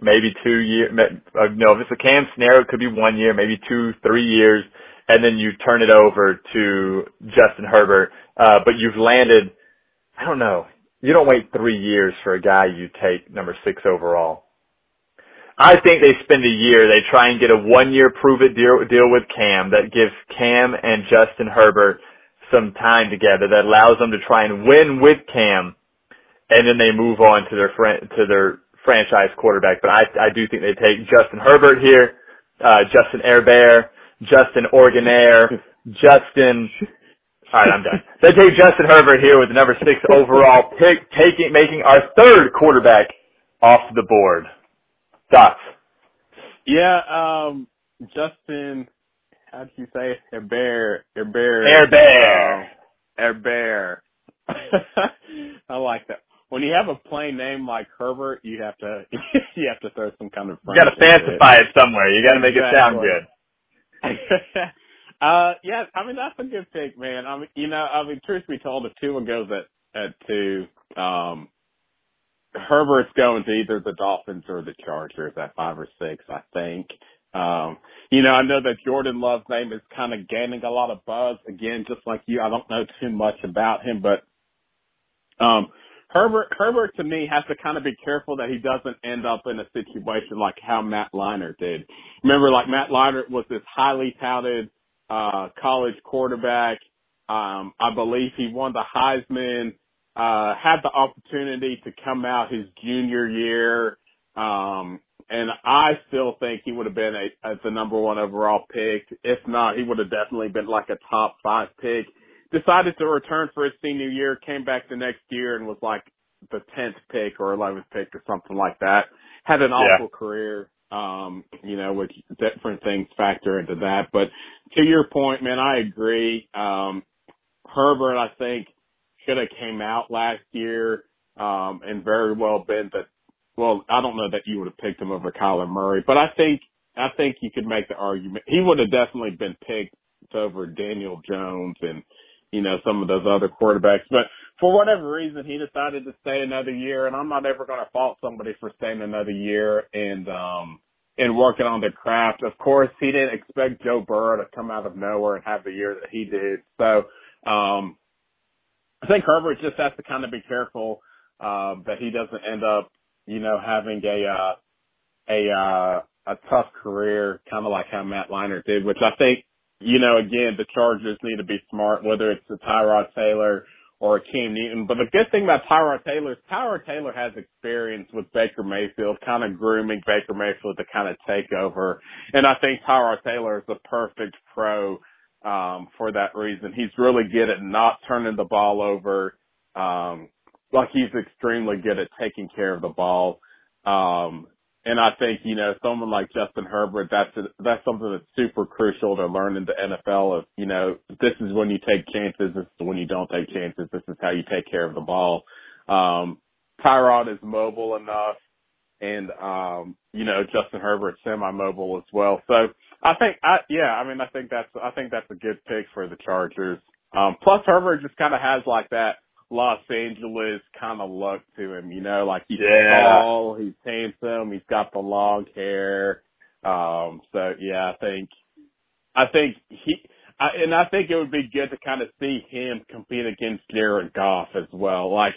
maybe two years. Uh, no, if it's a Cam scenario, it could be one year, maybe two, three years, and then you turn it over to Justin Herbert. Uh, but you've landed. I don't know. You don't wait three years for a guy you take number six overall. I think they spend a year. They try and get a one year prove it deal, deal with Cam that gives Cam and Justin Herbert some time together that allows them to try and win with Cam, and then they move on to their fran- to their franchise quarterback. But I I do think they take Justin Herbert here, uh, Justin Herbert, Justin Organaire, Justin. All right, I'm done. They take Justin Herbert here with the number six overall pick, taking making our third quarterback off the board. Thoughts? Yeah, um, Justin, how did you say Herbert? Herbert. Herbert. Uh, Herbert. I like that. When you have a plain name like Herbert, you have to you have to throw some kind of. You got to fancify it. it somewhere. You got to make it sound good. uh, yeah, I mean that's a good pick, man. I mean, you know, I mean, truth be told, if Tua goes at at two, um, Herbert's going to either the Dolphins or the Chargers at five or six, I think. Um, you know, I know that Jordan Love's name is kind of gaining a lot of buzz. Again, just like you, I don't know too much about him, but um, Herbert, Herbert to me has to kind of be careful that he doesn't end up in a situation like how Matt Leinart did. Remember, like Matt Leinart was this highly touted uh, college quarterback. Um, I believe he won the Heisman uh, had the opportunity to come out his junior year. Um, and I still think he would have been a, as the number one overall pick. If not, he would have definitely been like a top five pick. Decided to return for his senior year, came back the next year and was like the 10th pick or 11th pick or something like that. Had an awful yeah. career, um, you know, with different things factor into that. But to your point, man, I agree. Um, Herbert, I think, should have came out last year, um, and very well been that. Well, I don't know that you would have picked him over Kyler Murray, but I think I think you could make the argument he would have definitely been picked over Daniel Jones and you know some of those other quarterbacks. But for whatever reason, he decided to stay another year, and I'm not ever going to fault somebody for staying another year and um and working on their craft. Of course, he didn't expect Joe Burrow to come out of nowhere and have the year that he did. So um I think Herbert just has to kind of be careful uh, that he doesn't end up, you know, having a uh, a uh, a tough career, kind of like how Matt Leinart did. Which I think, you know, again, the Chargers need to be smart, whether it's a Tyrod Taylor or a Cam Newton. But the good thing about Tyrod Taylor is Tyrod Taylor has experience with Baker Mayfield, kind of grooming Baker Mayfield to kind of take over. And I think Tyrod Taylor is the perfect pro um, for that reason. He's really good at not turning the ball over. Um, like he's extremely good at taking care of the ball. Um, and I think, you know, someone like Justin Herbert, that's, a, that's something that's super crucial to learn in the NFL of, you know, this is when you take chances. This is when you don't take chances. This is how you take care of the ball. Um, Tyrod is mobile enough and, um, you know, Justin Herbert semi-mobile as well. So, I think, I, yeah, I mean, I think that's, I think that's a good pick for the Chargers. Um, plus Herbert just kind of has like that Los Angeles kind of look to him, you know, like he's yeah. tall, he's handsome, he's got the long hair. Um, so yeah, I think, I think he, I, and I think it would be good to kind of see him compete against Jared Goff as well. Like,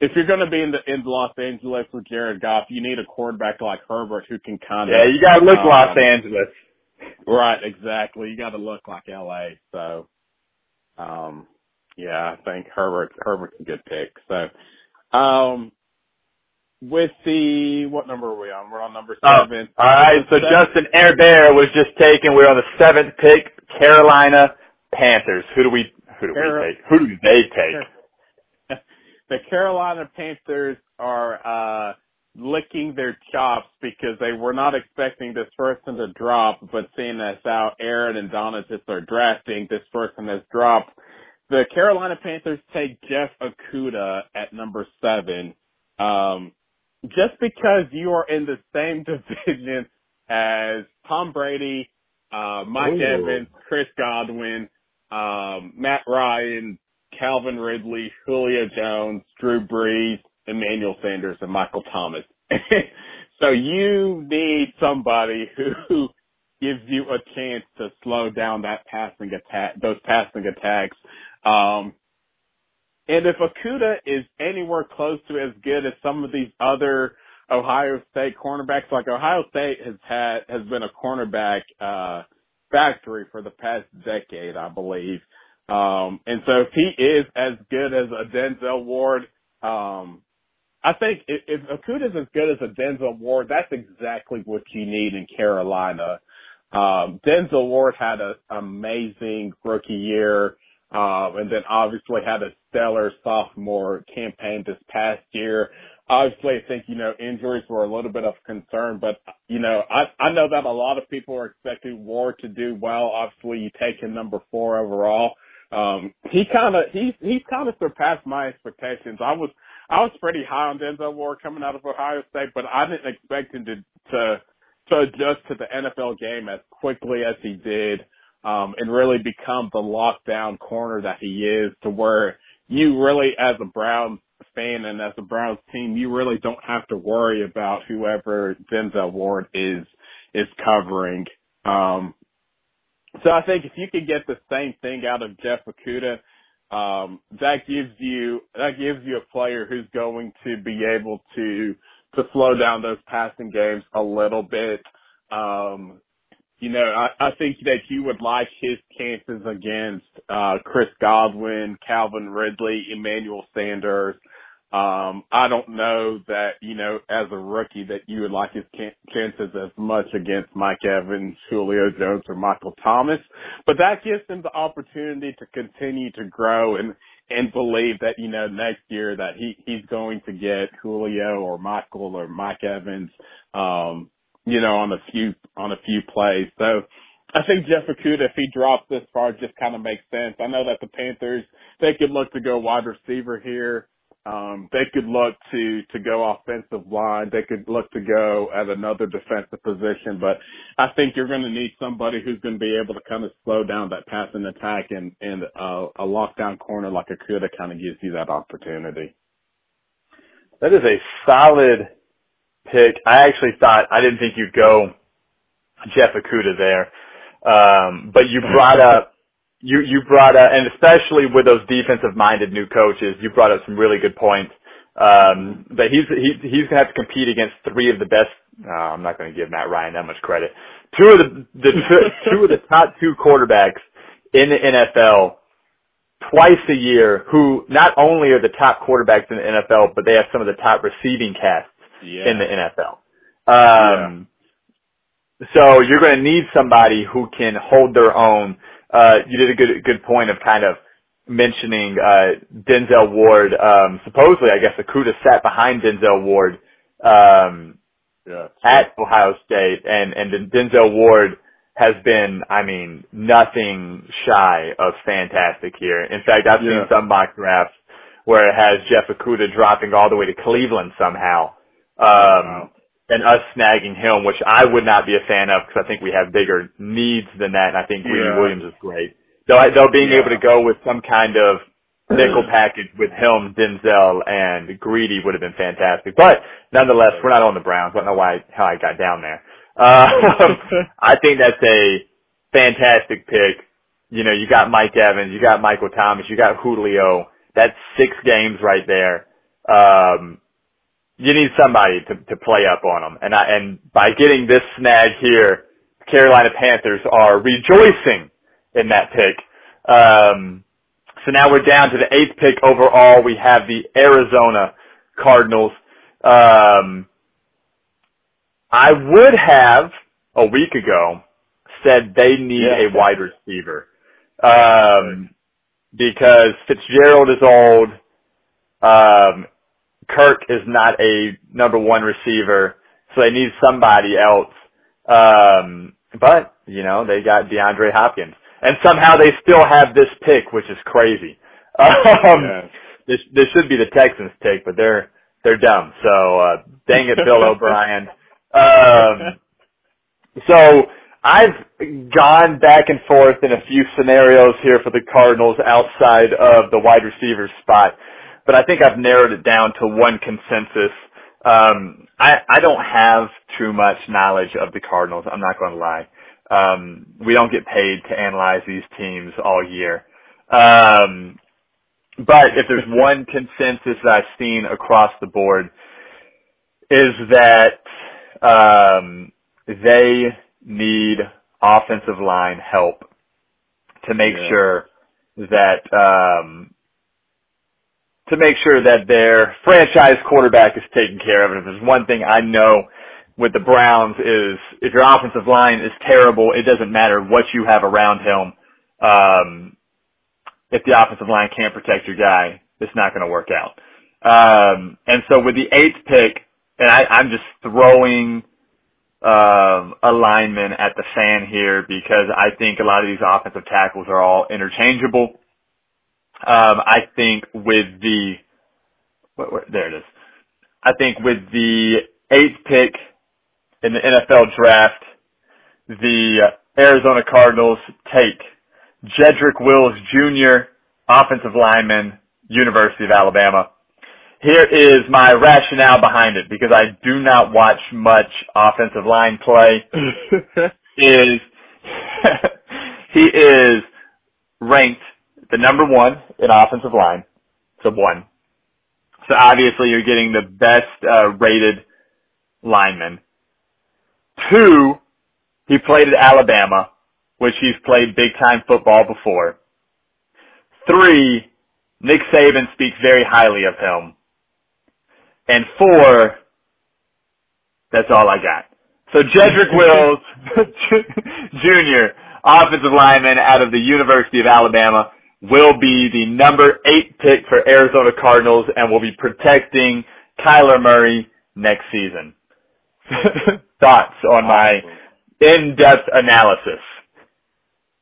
if you're going to be in the in Los Angeles with Jared Goff, you need a quarterback like Herbert who can kind of. Yeah, you got to look um, Los Angeles. Right, exactly. You got to look like LA. So, um, yeah, I think Herbert Herbert's a good pick. So, um, with the what number are we on? We're on number oh, seven. all right. So seven. Justin Herbert was just taken. We're on the seventh pick. Carolina Panthers. Who do we? Who do Car- we take? Who do they take? the Carolina Panthers are. uh licking their chops because they were not expecting this person to drop, but seeing as how Aaron and Donatus are drafting, this person has dropped. The Carolina Panthers take Jeff Okudah at number seven. Um, just because you are in the same division as Tom Brady, uh, Mike Ooh. Evans, Chris Godwin, um, Matt Ryan, Calvin Ridley, Julio Jones, Drew Brees, Emmanuel Sanders and Michael Thomas. so you need somebody who gives you a chance to slow down that passing attack, those passing attacks. Um, and if Okudah is anywhere close to as good as some of these other Ohio State cornerbacks. Like Ohio State has had has been a cornerback uh factory for the past decade, I believe. Um and so if he is as good as a Denzel Ward, um I think if, if Okudah's as good as a Denzel Ward, that's exactly what you need in Carolina. Um, Denzel Ward had an amazing rookie year, um, and then obviously had a stellar sophomore campaign this past year. Obviously, I think, you know, injuries were a little bit of concern, but, you know, I, I know that a lot of people are expecting Ward to do well. Obviously, you take him number four overall. Um, he kind of, he's, he's kind of surpassed my expectations. I was, I was pretty high on Denzel Ward coming out of Ohio State, but I didn't expect him to, to, to adjust to the NFL game as quickly as he did, um, and really become the lockdown corner that he is to where you really, as a Browns fan and as a Browns team, you really don't have to worry about whoever Denzel Ward is, is covering. Um, so I think if you could get the same thing out of Jeff Okudah, um, that gives you that gives you a player who's going to be able to to slow down those passing games a little bit. Um, you know, I, I think that you would like his chances against uh, Chris Godwin, Calvin Ridley, Emmanuel Sanders. Um, I don't know that, you know, as a rookie that you would like his chances as much against Mike Evans, Julio Jones, or Michael Thomas, but that gives him the opportunity to continue to grow and, and believe that, you know, next year that he, he's going to get Julio or Michael or Mike Evans, um, you know, on a few, on a few plays. So, I think Jeff Okudah, if he drops this far, just kind of makes sense. I know that the Panthers, they could look to go wide receiver here. Um, they could look to to go offensive line. They could look to go at another defensive position. But I think you're going to need somebody who's going to be able to kind of slow down that passing attack, and and uh, a lockdown corner like Okudah kind of gives you that opportunity. That is a solid pick. I actually thought I didn't think you'd go Jeff Okudah there, um, but you brought up you you brought up, and especially with those defensive minded new coaches, you brought up some really good points. Um, but he's he, he's gonna have to compete against three of the best. Uh, I'm not to give Matt Ryan that much credit. Two of the the two of the top two quarterbacks in the NFL twice a year, who not only are the top quarterbacks in the NFL, but they have some of the top receiving casts yeah. in the NFL. Um, yeah. So you're going to need somebody who can hold their own uh, you did a good good point of kind of mentioning uh, Denzel Ward. Um, supposedly, I guess Okudah sat behind Denzel Ward um, yeah, at Ohio State, and and Denzel Ward has been, I mean, nothing shy of fantastic here. In fact, I've yeah. seen some mock drafts where it has Jeff Okudah dropping all the way to Cleveland somehow. Um, wow and us snagging him, which I would not be a fan of because I think we have bigger needs than that, and I think Greedy yeah. Williams is great. Though, though being yeah. able to go with some kind of nickel package with him, Denzel, and Greedy would have been fantastic. But nonetheless, we're not on the Browns. I don't know why how I got down there. Um, I think that's a fantastic pick. You know, you got Mike Evans, you got Michael Thomas, you got Julio. That's six games right there. Um, you need somebody to, to play up on them. And I, and by getting this snag here, Carolina Panthers are rejoicing in that pick. Um, so now we're down to the eighth pick overall. We have the Arizona Cardinals. Um, I would have a week ago said they need yeah. a wide receiver. Um, because Fitzgerald is old. Um, Kirk is not a number one receiver, so they need somebody else. Um, but you know they got DeAndre Hopkins, and somehow they still have this pick, which is crazy. Um, yeah. this this should be the Texans pick, but they're they're dumb. So uh, dang it, Bill O'Brien. Um, so I've gone back and forth in a few scenarios here for the Cardinals outside of the wide receiver spot but I think I've narrowed it down to one consensus. Um, I, I don't have too much knowledge of the Cardinals. I'm not going to lie. Um, we don't get paid to analyze these teams all year. Um, but if there's one consensus that I've seen across the board, is that um, they need offensive line help to make Yeah. sure that um, to make sure that their franchise quarterback is taken care of. And if there's one thing I know with the Browns is if your offensive line is terrible, it doesn't matter what you have around him. Um, if the offensive line can't protect your guy, it's not going to work out. Um, and so with the eighth pick, and I, I'm just throwing um, a lineman at the fan here because I think a lot of these offensive tackles are all interchangeable. Um, I think with the what, what, there it is. I think with the eighth pick in the NFL draft, the Arizona Cardinals take Jedrick Wills Jr., offensive lineman, University of Alabama. Here is my rationale behind it because I do not watch much offensive line play. Is he is ranked the number one in offensive line, so one. So obviously you're getting the best uh, rated lineman. Two, he played at Alabama, which he's played big time football before. Three, Nick Saban speaks very highly of him. And four, that's all I got. So Jedrick Wills Jr., offensive lineman out of the University of Alabama, will be the number eight pick for Arizona Cardinals and will be protecting Kyler Murray next season. Thoughts on my in-depth analysis?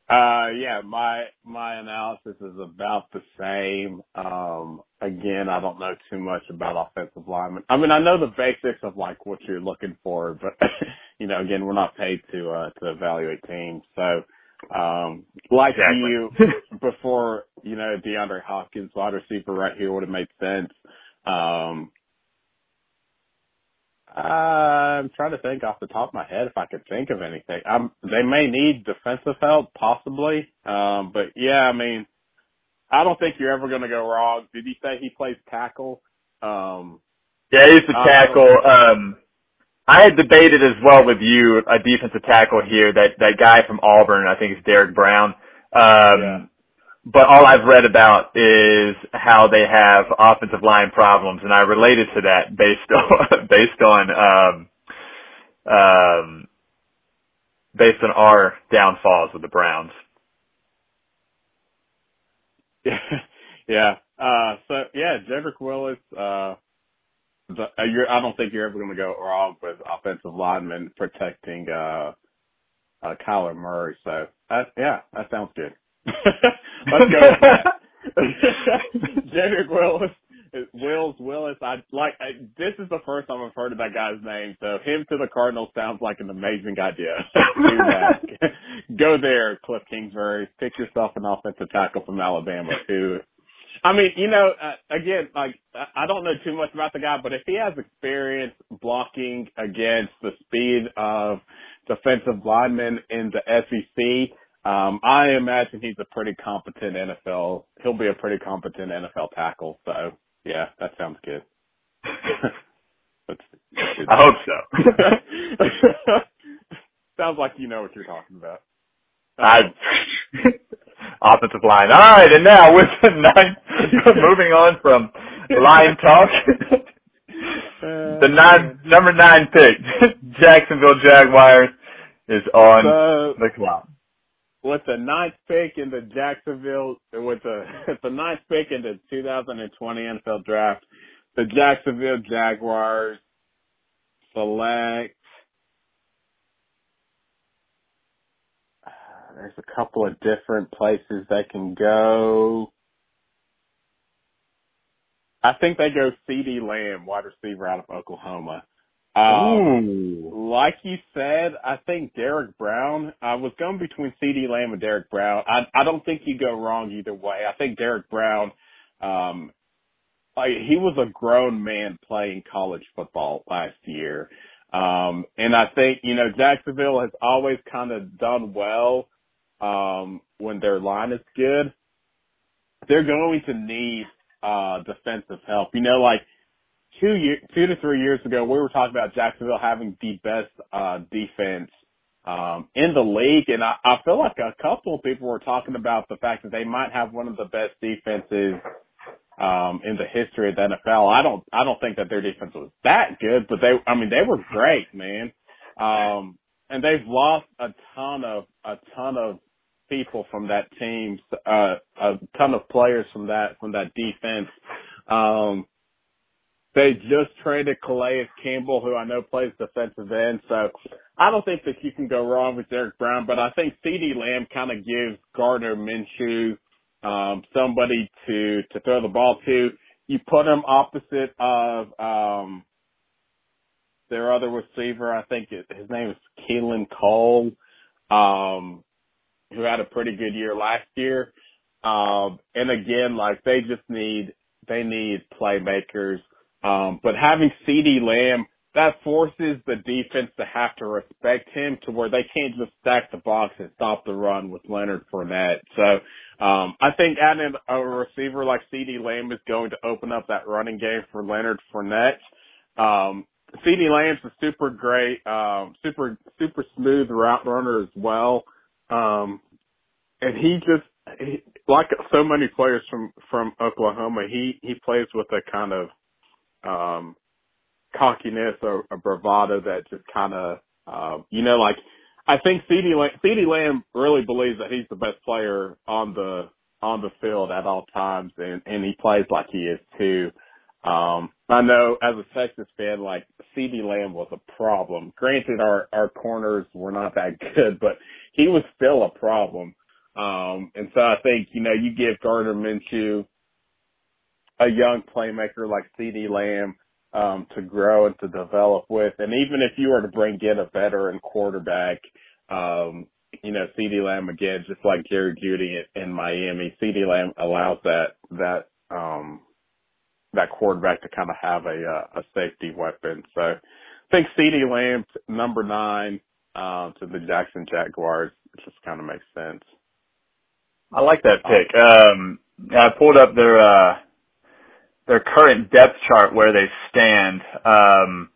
Uh, yeah, my, my analysis is about the same. Um, again, I don't know too much about offensive linemen. I mean, I know the basics of like what you're looking for, but you know, again, we're not paid to, uh, to evaluate teams. So, um, like Exactly. you before, you know, DeAndre Hopkins, wide receiver right here would have made sense. Um, I'm trying to think off the top of my head if I could think of anything. Um, they may need defensive help, possibly. Um, but yeah, I mean, I don't think you're ever going to go wrong. Did he say he plays tackle? Um, Yeah, he's a tackle. Um, I had debated as well with you a defensive tackle here. That that guy from Auburn, I think it's Derrick Brown. Um, Yeah. But all I've read about is how they have offensive line problems, and I related to that based on based on um, um, based on our downfalls with the Browns. yeah. Uh, so yeah, Jedrick Willis, uh, the, uh, you're, I don't think you're ever going to go wrong with offensive linemen protecting, uh, uh, Kyler Murray. So that, yeah, that sounds good. Let's go with that. Jedrick Willis, Wills Willis. I like, I, this is the first time I've heard of that guy's name. So him to the Cardinals sounds like an amazing idea. Do that. go there, Cliff Kingsbury. Pick yourself an offensive tackle from Alabama who I mean, you know, uh, again, like I don't know too much about the guy, but if he has experience blocking against the speed of defensive linemen in the SEC, um, I imagine he's a pretty competent NFL. He'll be a pretty competent NFL tackle. So yeah, that sounds good. That's, I hope so. sounds like you know what you're talking about. I offensive line. All right, and now with the ninth, moving on from line talk, the nine oh, number nine pick, Jacksonville Jaguars, is on So, the clock. with the ninth pick in the Jacksonville, with the with the ninth pick in the 2020 NFL Draft, the Jacksonville Jaguars select. There's a couple of different places they can go. I think they go CeeDee Lamb, wide receiver out of Oklahoma. Um, like you said, I think Derrick Brown. I was going between CeeDee Lamb and Derrick Brown. I I don't think you go wrong either way. I think Derrick Brown, um, like he was a grown man playing college football last year, um, and I think you know Jacksonville has always kind of done well um, when their line is good. They're going to need uh defensive help. You know, like two year, two to three years ago, we were talking about Jacksonville having the best uh, defense um, in the league, and I, I feel like a couple of people were talking about the fact that they might have one of the best defenses um, in the history of the NFL. I don't, I don't think that their defense was that good, but they, I mean, they were great, man. Um, and they've lost a ton of, a ton of people from that team, uh, a ton of players from that, from that defense. Um, they just traded Calais Campbell, who I know plays defensive end. So I don't think that you can go wrong with Derrick Brown, but I think CeeDee Lamb kind of gives Gardner Minshew, um, somebody to, to throw the ball to. You put him opposite of, um, their other receiver. I think his name is Keelan Cole, um, who had a pretty good year last year. Um, and again, like they just need, they need playmakers. Um, but having CeeDee Lamb, that forces the defense to have to respect him to where they can't just stack the box and stop the run with Leonard Fournette. So, um, I think adding a receiver like CeeDee Lamb is going to open up that running game for Leonard Fournette. Um, CeeDee Lamb's a super great, um, super, super smooth route runner as well. Um, and he just, he, like so many players from, from Oklahoma, he, he plays with a kind of, um, cockiness or, or bravado that just kind of, uh, you know, like I think CeeDee Lamb, Lamb really believes that he's the best player on the on the field at all times, and and he plays like he is too. Um, I know as a Texas fan, like CeeDee Lamb was a problem. Granted, our our corners were not that good, but he was still a problem. Um, and so I think you know you give Gardner Minshew a young playmaker like CeeDee Lamb um, to grow and to develop with. And even if you were to bring in a veteran quarterback, um, you know, CeeDee Lamb again, just like Jerry Jeudy in, in Miami, CeeDee Lamb allows that, that, um, that quarterback to kind of have a, uh, a safety weapon. So I think CeeDee Lamb, number nine, uh, to the Jackson Jaguars, just kind of makes sense. I like that pick. Um, I pulled up their, uh, their current depth chart where they stand, um,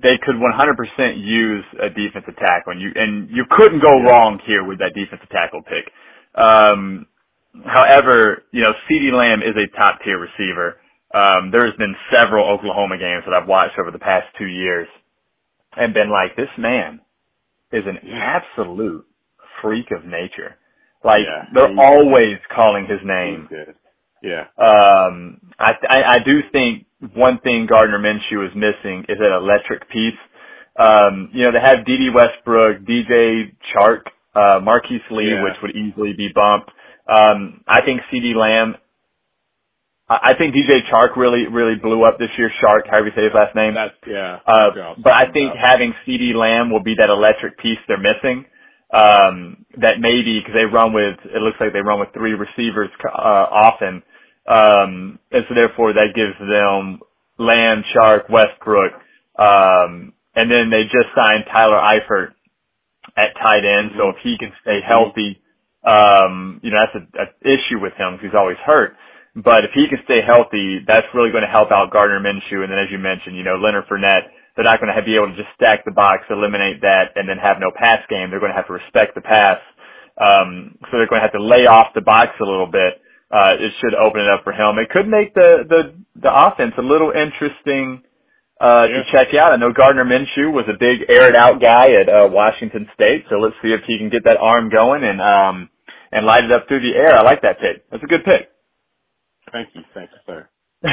they could 100% use a defensive tackle, and you and you couldn't go wrong here with that defensive tackle pick. Um, however, you know, CeeDee Lamb is a top tier receiver. Um, there's been several Oklahoma games that I've watched over the past two years, and been like, this man is an absolute freak of nature. Like Yeah, they're always calling his name. Yeah. Um, I, I, I do think one thing Gardner Minshew is missing is that electric piece. Um, you know, they have Dede Westbrook, DJ Chark, uh, Marquise Lee, Yeah. which would easily be bumped. Um, I think CeeDee Lamb, I, think DJ Chark really, really blew up this year. Chark, however you say his last name. That's yeah. Uh, that's what I was but I think about. having CeeDee Lamb will be that electric piece they're missing. Um, that maybe because they run with, it looks like they run with three receivers uh, often, um, and so therefore that gives them Lamb, Chark, Westbrook, um, and then they just signed Tyler Eifert at tight end. So if he can stay healthy, um, you know that's a, a issue with him because he's always hurt. But if he can stay healthy, that's really going to help out Gardner Minshew. And then, as you mentioned, you know, Leonard Fournette, they're not going to have, be able to just stack the box, eliminate that, and then have no pass game. They're going to have to respect the pass. Um, so they're going to have to lay off the box a little bit. Uh, it should open it up for him. It could make the, the, the offense a little interesting, uh, to check out. I know Gardner Minshew was a big air it out guy at, uh, Washington State. So let's see if he can get that arm going and, um, and light it up through the air. I like that pick. That's a good pick. Thank you, thank you, sir.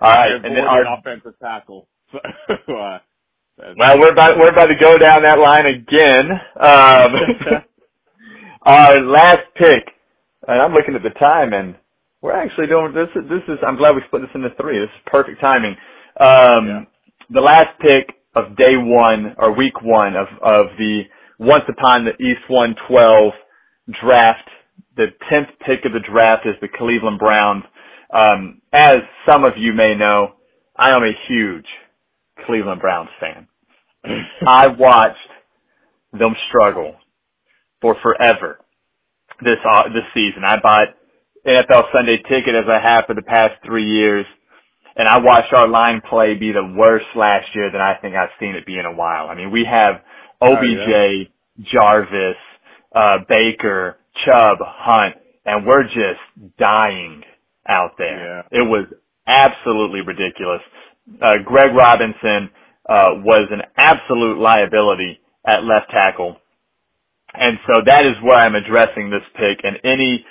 All right, and then our offensive tackle. So, uh, well, we're about we're about to go down that line again. Um, our last pick, and I'm looking at the time, and we're actually doing this. Is, this is I'm glad we split this into three. This is perfect timing. Um, Yeah. The last pick of day one or week one of of the once upon the East 112 draft. The tenth pick of the draft is the Cleveland Browns. Um, as some of you may know, I am a huge Cleveland Browns fan. I watched them struggle for forever this uh, this season. I bought NFL Sunday ticket as I have for the past three years, and I watched our line play be the worst last year than I think I've seen it be in a while. I mean, we have OBJ, oh, yeah. Jarvis, uh, Baker, Chubb, Hunt, and we're just dying out there. Yeah. It was absolutely ridiculous. Uh, Greg Robinson, uh, was an absolute liability at left tackle. And so that is where I'm addressing this pick and any,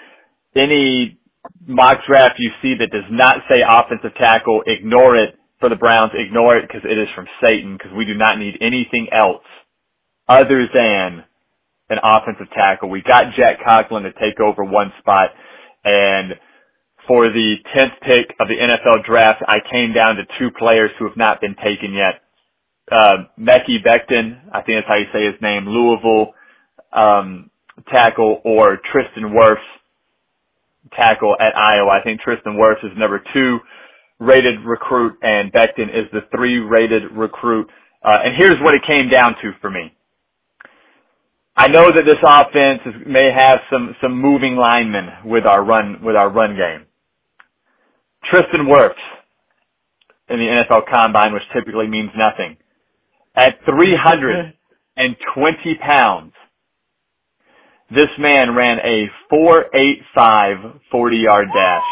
any mock draft you see that does not say offensive tackle, ignore it for the Browns, ignore it because it is from Satan because we do not need anything else other than an offensive tackle. We got Jack Conklin to take over one spot and for the 10th pick of the NFL draft, I came down to two players who have not been taken yet. Uh, Mekhi Becton, I think that's how you say his name, Louisville, um, tackle, or Tristan Wirfs, tackle at Iowa. I think Tristan Wirfs is number two rated recruit and Becton is the three rated recruit. Uh, and here's what it came down to for me. I know that this offense is, may have some, some moving linemen with our run, with our run game. Tristan Wirfs in the NFL combine, which typically means nothing. At 320 pounds, this man ran a 4.85 40 yard dash.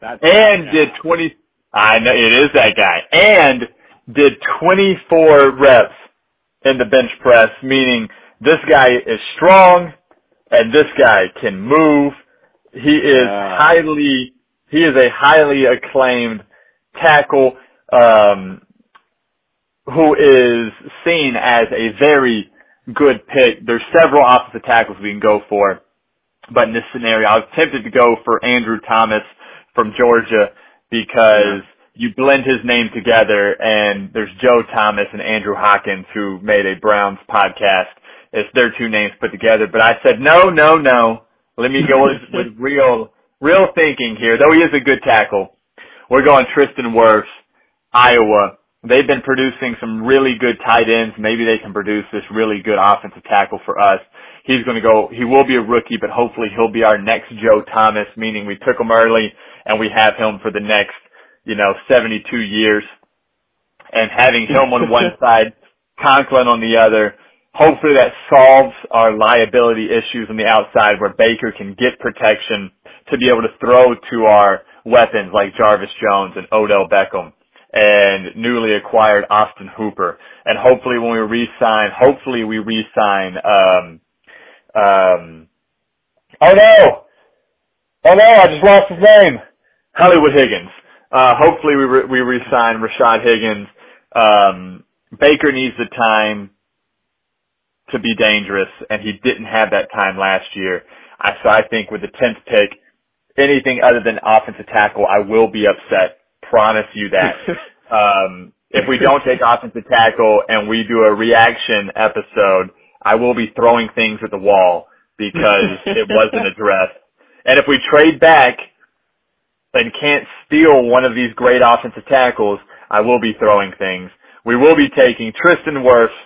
That's and did 20, I know it is that guy, and did 24 reps in the bench press, meaning this guy is strong and this guy can move. He is uh, highly, he is a highly acclaimed tackle, um, who is seen as a very good pick. There's several offensive tackles we can go for, but in this scenario, I was tempted to go for Andrew Thomas from Georgia because you blend his name together and there's Joe Thomas and Andrew Hawkins who made a Browns podcast. It's their two names put together, but I said, no, no, no. Let me go with, with real, real thinking here. Though he is a good tackle. We're going Tristan Wirfs, Iowa. They've been producing some really good tight ends. Maybe they can produce this really good offensive tackle for us. He's going to go, he will be a rookie, but hopefully he'll be our next Joe Thomas, meaning we took him early and we have him for the next, you know, 72 years. And having him on one side, Conklin on the other, hopefully that solves our liability issues on the outside where Baker can get protection to be able to throw to our weapons like Jarvis Jones and Odell Beckham and newly acquired Austin Hooper. And hopefully when we re-sign, hopefully we re-sign, um, um, oh no! Oh no, I just lost his name! Hollywood Higgins. Uh, hopefully we, re- we re-sign Rashad Higgins. Um, Baker needs the time to be dangerous and he didn't have that time last year. I, so I think with the 10th pick, anything other than offensive tackle, I will be upset promise you that. um, if we don't take offensive tackle and we do a reaction episode, I will be throwing things at the wall because it wasn't addressed. And if we trade back and can't steal one of these great offensive tackles, I will be throwing things. We will be taking Tristan Wirfs,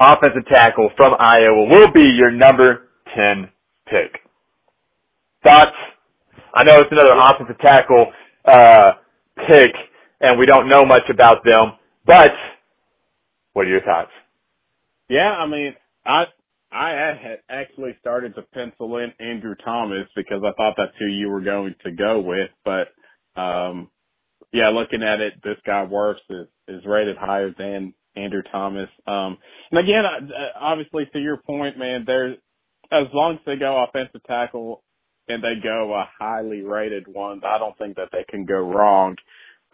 offensive tackle from Iowa, will be your number 10 pick. Thoughts? I know it's another offensive tackle, uh, pick and we don't know much about them. But what are your thoughts? Yeah, I mean, I I had actually started to pencil in Andrew Thomas because I thought that's who you were going to go with. But um yeah, looking at it, this guy Wirfs is is rated higher than Andrew Thomas. Um and again, obviously to your point, man, there's as long as they go offensive tackle and they go a highly rated one, I don't think that they can go wrong.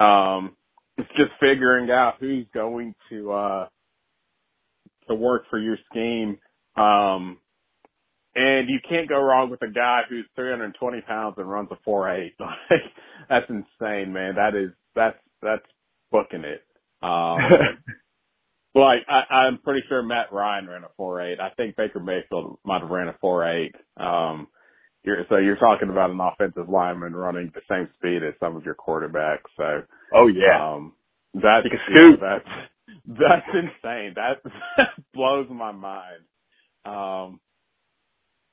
Um, it's just figuring out who's going to uh to work for your scheme. Um, and you can't go wrong with a guy who's 320 pounds and runs a 4.8. Like, that's insane, man. That is that's that's booking it. Um, like I, I, I'm pretty sure Matt Ryan ran a 4.8. I think Baker Mayfield might have ran a 4.8. Um, you're, so you're talking about an offensive lineman running the same speed as some of your quarterbacks. So, oh yeah, um, that that's that's insane. That blows my mind. Um,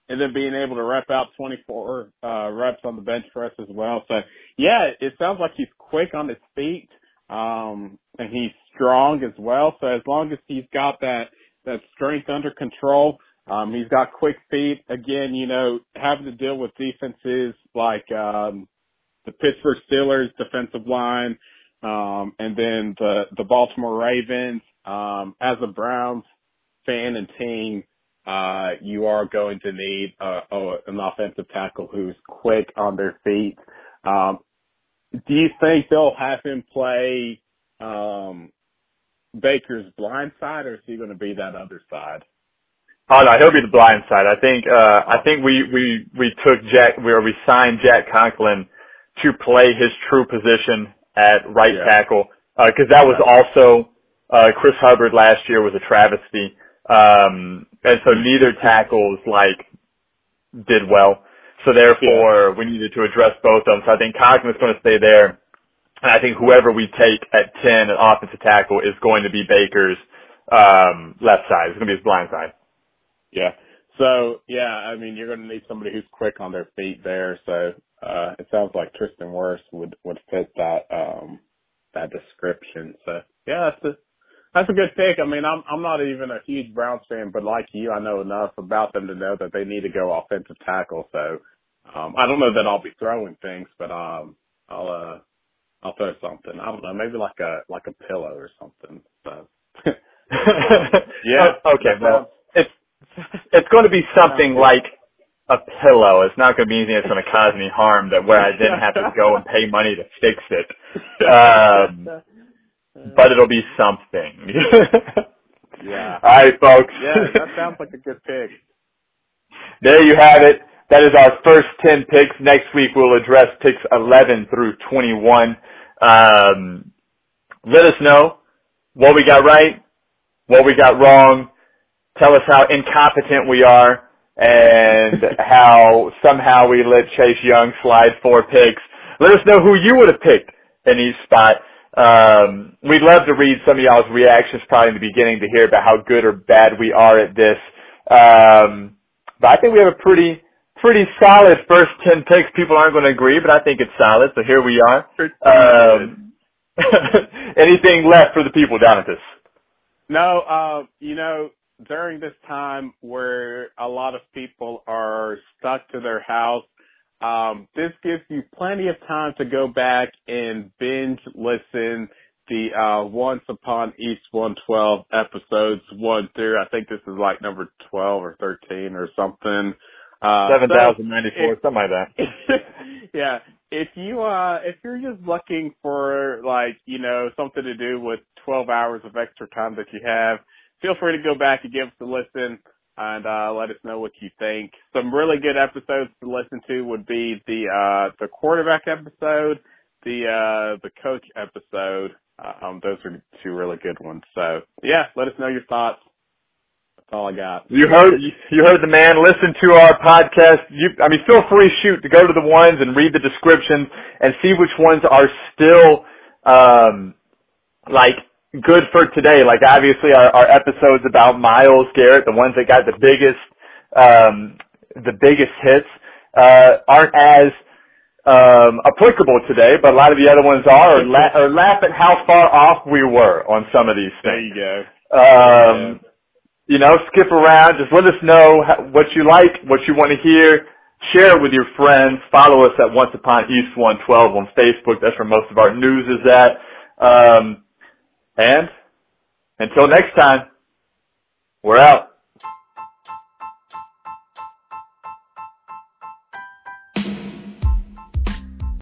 and then being able to rep out 24 uh, reps on the bench press as well. So yeah, it sounds like he's quick on his feet, um, and he's strong as well. So as long as he's got that that strength under control, um, he's got quick feet. Again, you know, having to deal with defenses like um, the Pittsburgh Steelers defensive line, um, and then the the Baltimore Ravens. Um, as a Browns fan and team, uh, you are going to need a, an offensive tackle who's quick on their feet. Um, do you think they'll have him play um, Baker's blind side, or is he going to be that other side? Oh no, he'll be the blind side. I think uh I think we we we took Jack where we signed Jack Conklin to play his true position at right yeah. tackle because uh, that was also uh Chris Hubbard last year was a travesty. Um and so neither tackles like did well. So therefore yeah. we needed to address both of them. So I think Conklin's going to stay there. And I think whoever we take at 10 at offensive tackle is going to be Baker's um left side. It's going to be his blind side. Yeah. So yeah, I mean, you're going to need somebody who's quick on their feet there. So uh, it sounds like Tristan Wirfs would would fit that um, that description. So yeah, that's a that's a good pick. I mean, I'm I'm not even a huge Browns fan, but like you, I know enough about them to know that they need to go offensive tackle. So um, I don't know that I'll be throwing things, but um, I'll uh, I'll throw something. I don't know, maybe like a like a pillow or something. So yeah, okay, well it's it's going to be something like a pillow. It's not going to be anything that's going to cause me harm that where I then have to go and pay money to fix it. Um, but it'll be something. yeah. All right, folks. Yeah, that sounds like a good pick. There you have it. That is our first 10 picks. Next week we'll address picks 11 through 21. Um, let us know what we got right, what we got wrong, tell us how incompetent we are and how somehow we let Chase Young slide four picks. Let us know who you would have picked in each spot. Um, we'd love to read some of y'all's reactions probably in the beginning to hear about how good or bad we are at this. Um, but I think we have a pretty, pretty solid first 10 picks. People aren't going to agree, but I think it's solid. So here we are. Um, anything left for the people, down at this? No, uh, you know, during this time where a lot of people are stuck to their house, um, this gives you plenty of time to go back and binge listen the uh, Once Upon East 112 episodes one through. I think this is like number 12 or 13 or something. Uh, 7,094, so something like that. yeah. If you, uh, if you're just looking for like, you know, something to do with 12 hours of extra time that you have, feel free to go back and give us a listen and uh, let us know what you think. Some really good episodes to listen to would be the uh, the quarterback episode, the uh, the coach episode. Um, those are two really good ones. So yeah, let us know your thoughts. That's all I got. You heard you heard the man. Listen to our podcast. You, I mean, feel free shoot to go to the ones and read the descriptions and see which ones are still um, like good for today. Like obviously our, our episodes about Myles Garrett, the ones that got the biggest, um, the biggest hits, uh, aren't as, um, applicable today, but a lot of the other ones are, or, la- or laugh at how far off we were on some of these things. There you go. Um, yeah. you know, skip around, just let us know what you like, what you want to hear. Share it with your friends. Follow us at Once Upon East 112 on Facebook. That's where most of our news is at. Um, and until next time, we're out.